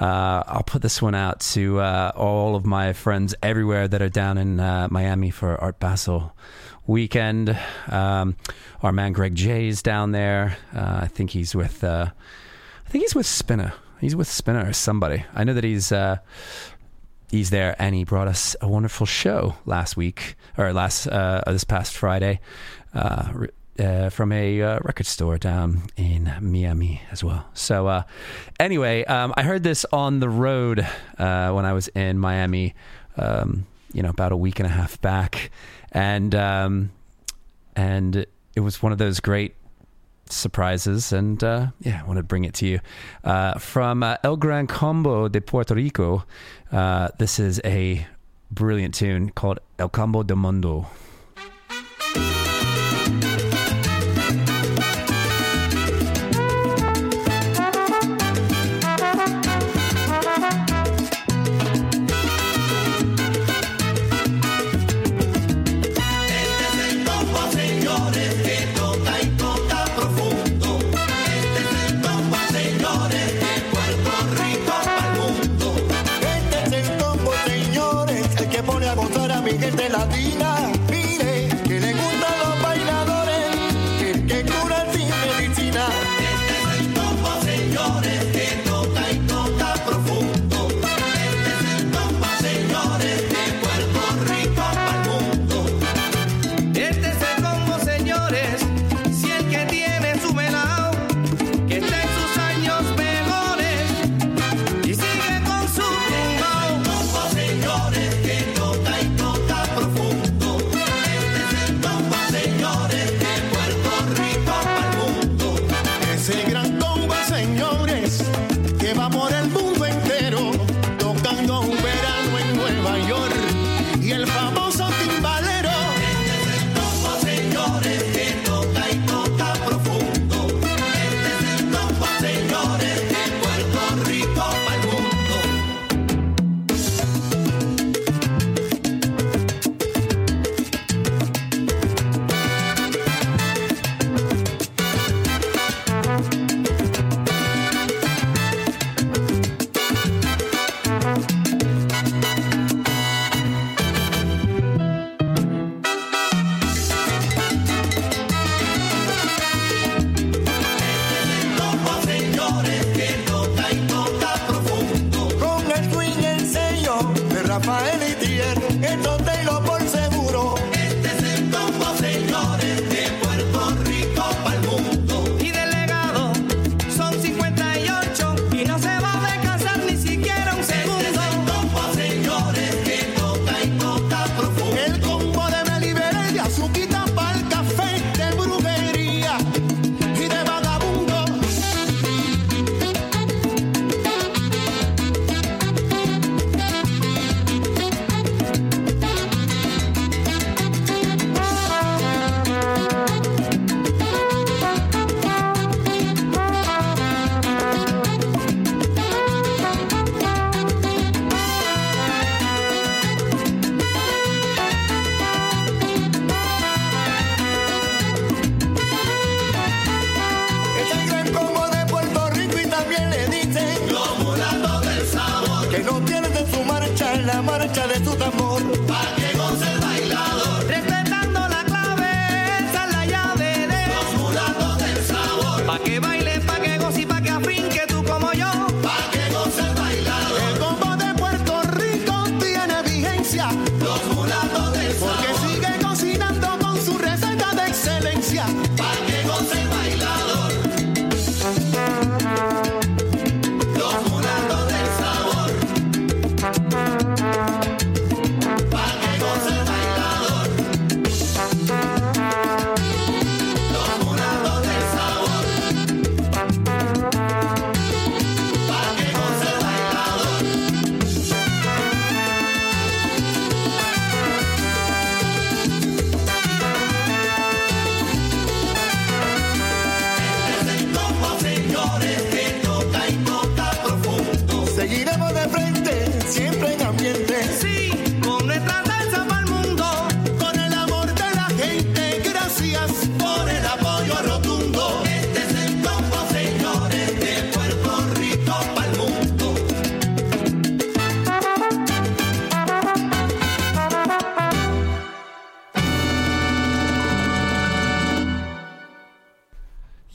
Uh, I'll put this one out to uh, all of my friends everywhere that are down in uh, Miami for Art Basel weekend. Um, our man Greg J's down there. Uh, I think he's with. Uh, I think he's with Spinner. He's with Spinner or somebody. I know that he's. Uh, he's there, and he brought us a wonderful show last week or last uh, this past Friday. Uh, uh, from a uh, record store down in Miami as well. So, uh, anyway, um, I heard this on the road uh, when I was in Miami, um, you know, about a week and a half back, and um, and it was one of those great surprises, and uh, yeah, I want to bring it to you uh, from El Gran Combo de Puerto Rico. This is a brilliant tune called El Combo de Mundo.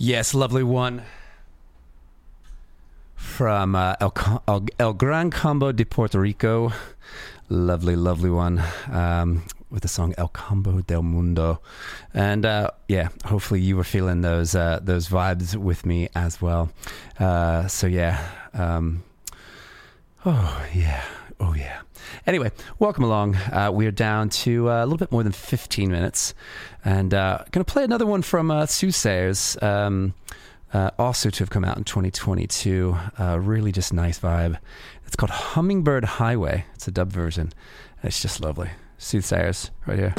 Yes, lovely one from uh, El, El, El, Gran Combo de Puerto Rico. Lovely, lovely one um, with the song El Combo del Mundo. And uh, yeah, hopefully you were feeling those uh, those vibes with me as well. Uh, so yeah, um, oh yeah, oh yeah. Anyway, welcome along. Uh, we are down to uh, a little bit more than 15 minutes and uh, going to play another one from uh, Soothsayers, um, uh, also to have come out in 2022. Uh, really just nice vibe. It's called Hummingbird Highway, it's a dub version. It's just lovely. Soothsayers, right here.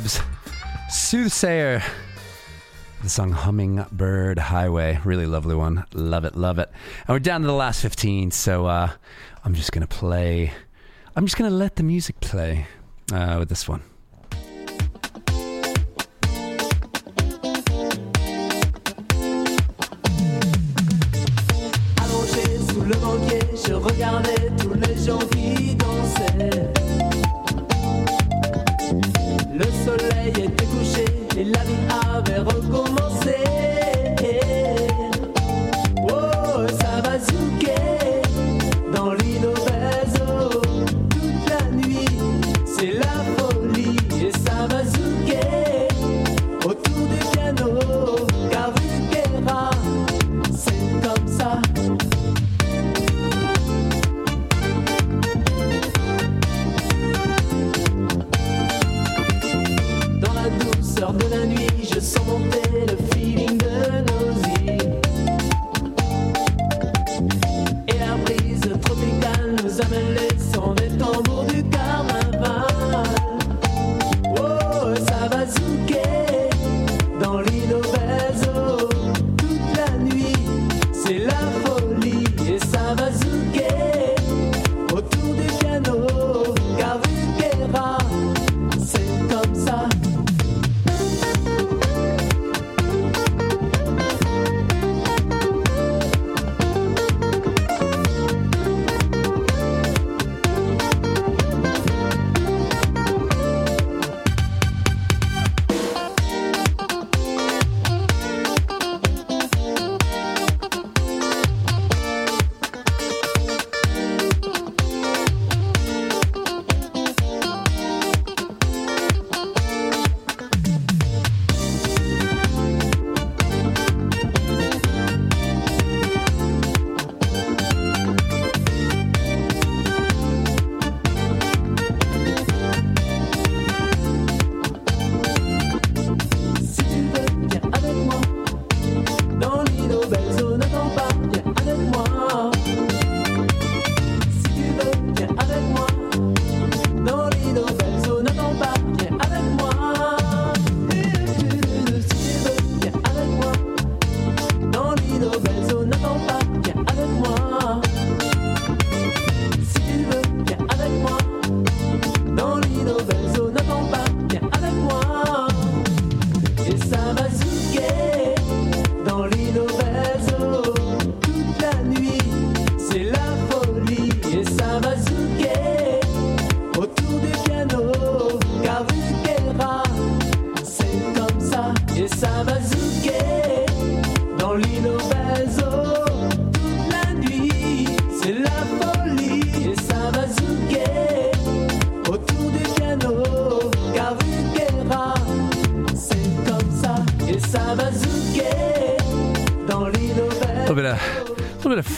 Vibes. Soothsayer. The song Hummingbird Highway. Really lovely one. Love it, love it. And we're down to the last 15, so uh, I'm just going to play. I'm just going to let the music play uh, with this one.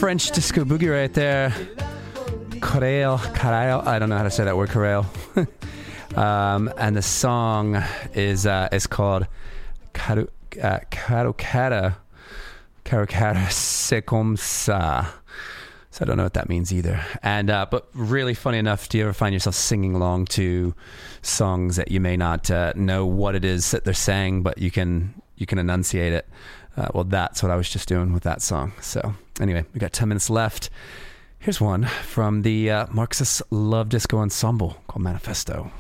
French disco boogie right there. Corel, Corel. I don't know how to say that word, Corel. um, and the song is uh, is called Caru, uh, Carucata. Carucata, comme ça. So I don't know what that means either. And uh, but really funny enough, do you ever find yourself singing along to songs that you may not uh, know what it is that they're saying, but you can you can enunciate it? Uh, well, that's what I was just doing with that song. So anyway, we got ten minutes left. Here's one from the uh, Marxist Love Disco Ensemble called. Manifesto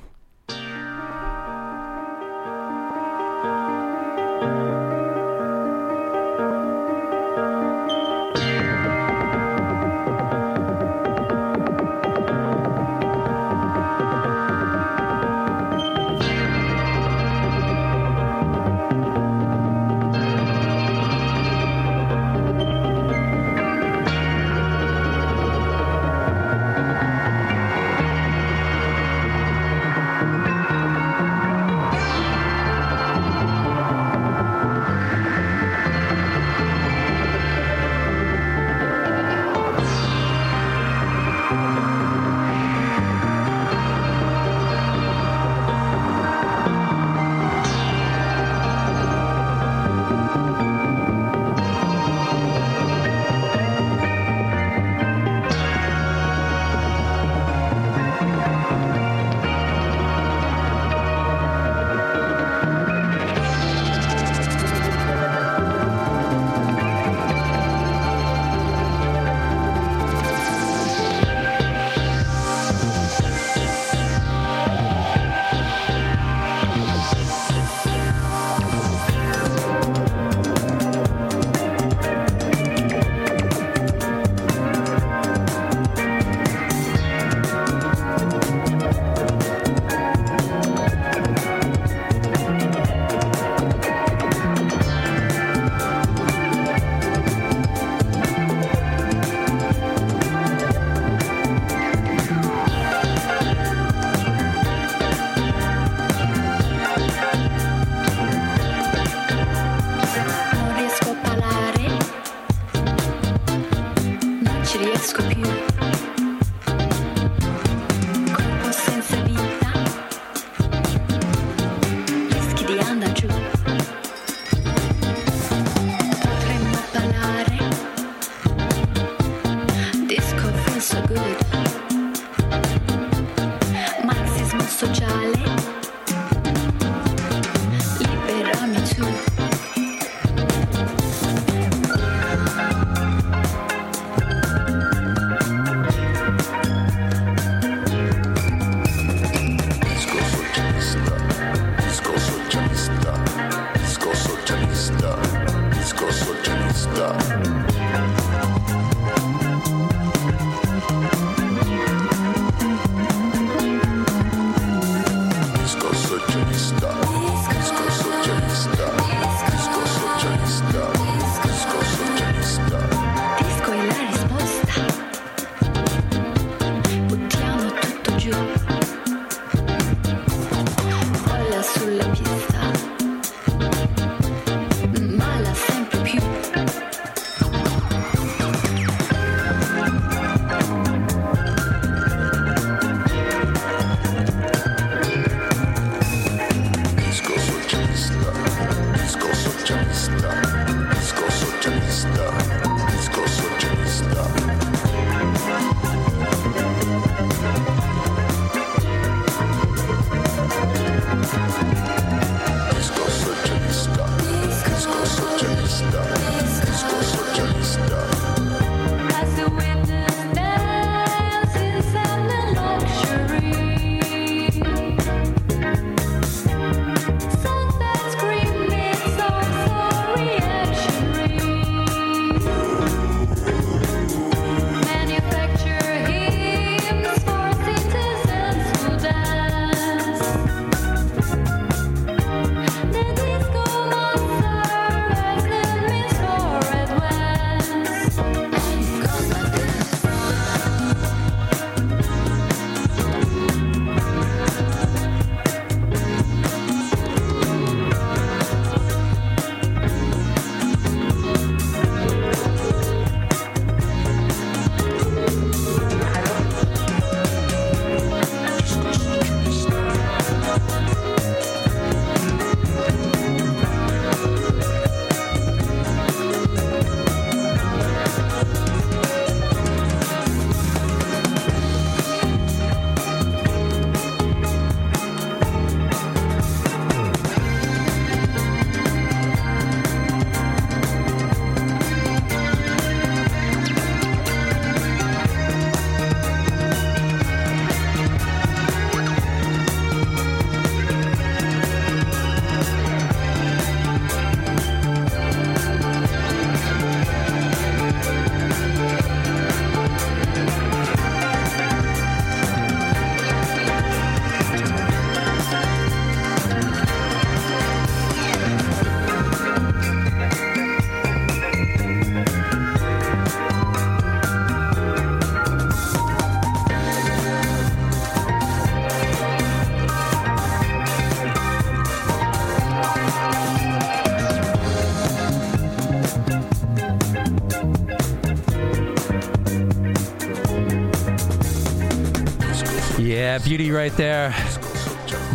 Yeah, beauty right there.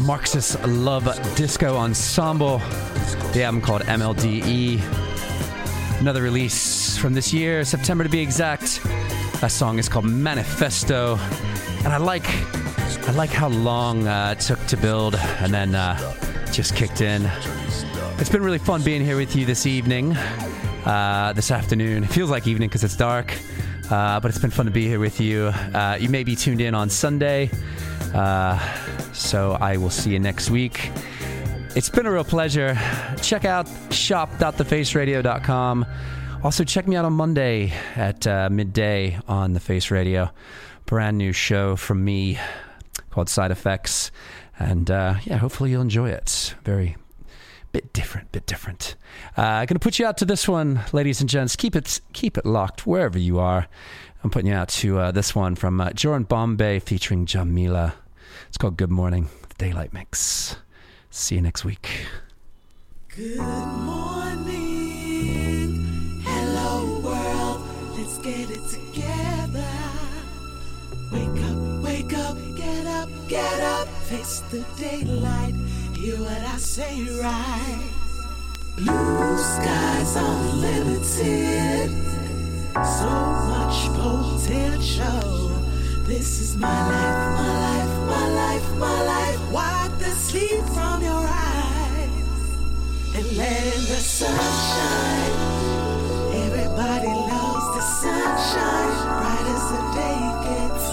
Marxist Love Disco Ensemble. The album called MLDE. Another release from this year, September to be exact. That song is called Manifesto, and I like, I like how long uh, it took to build, and then uh, just kicked in. It's been really fun being here with you this evening, uh, this afternoon. It feels like evening because it's dark, uh, but it's been fun to be here with you. Uh, you may be tuned in on Sunday, uh, so I will see you next week. It's been a real pleasure. Check out shop.thefaceradio.com. Also, check me out on Monday at uh, midday on The Face Radio. Brand new show from me called Side Effects. And uh, yeah, hopefully you'll enjoy it. Very bit different, bit different. Uh, I'm gonna put you out to this one, ladies and gents. Keep it, keep it locked wherever you are. I'm putting you out to uh, this one from uh, Joran Bombay featuring Jamila. It's called Good Morning, the Daylight Mix. See you next week. Good morning, hello world, let's get it together. Wake up, wake up, get up, get up, face the daylight, hear what I say right. Blue skies unlimited, so much potential. This is my life, my life, my life, my life. Wipe the sleep from your eyes and let in the sunshine. Everybody loves the sunshine, bright as the day gets.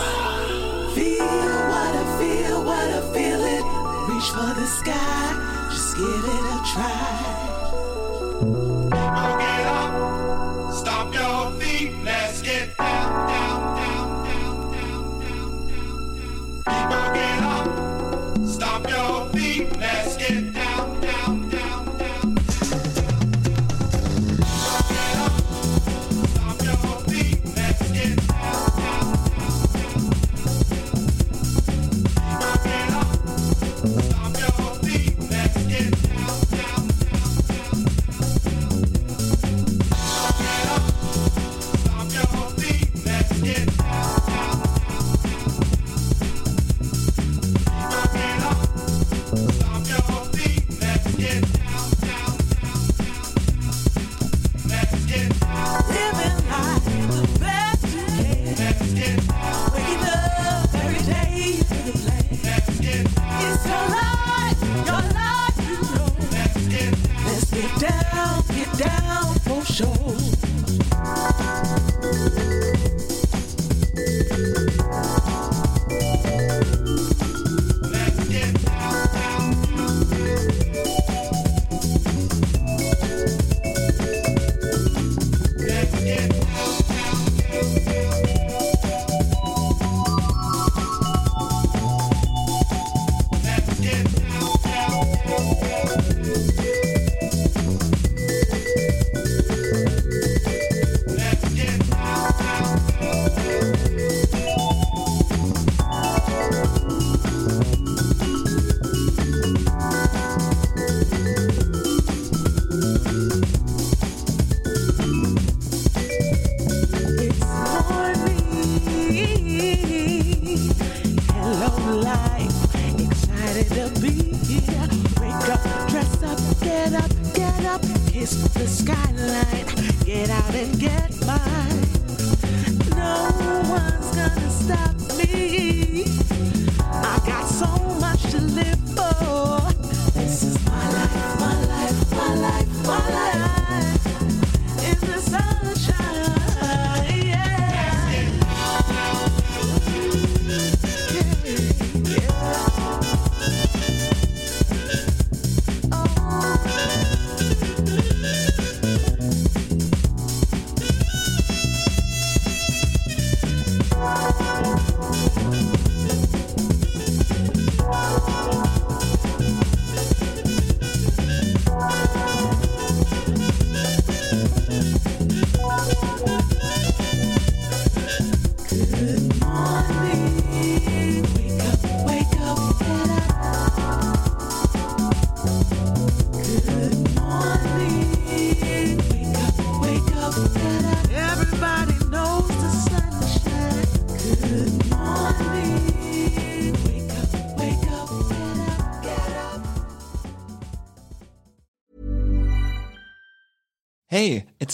Feel what I feel, what I feel it. Reach for the sky, just give it a try. Get up, stomp your feet, let's get down, down, down, down, down, down, down, down.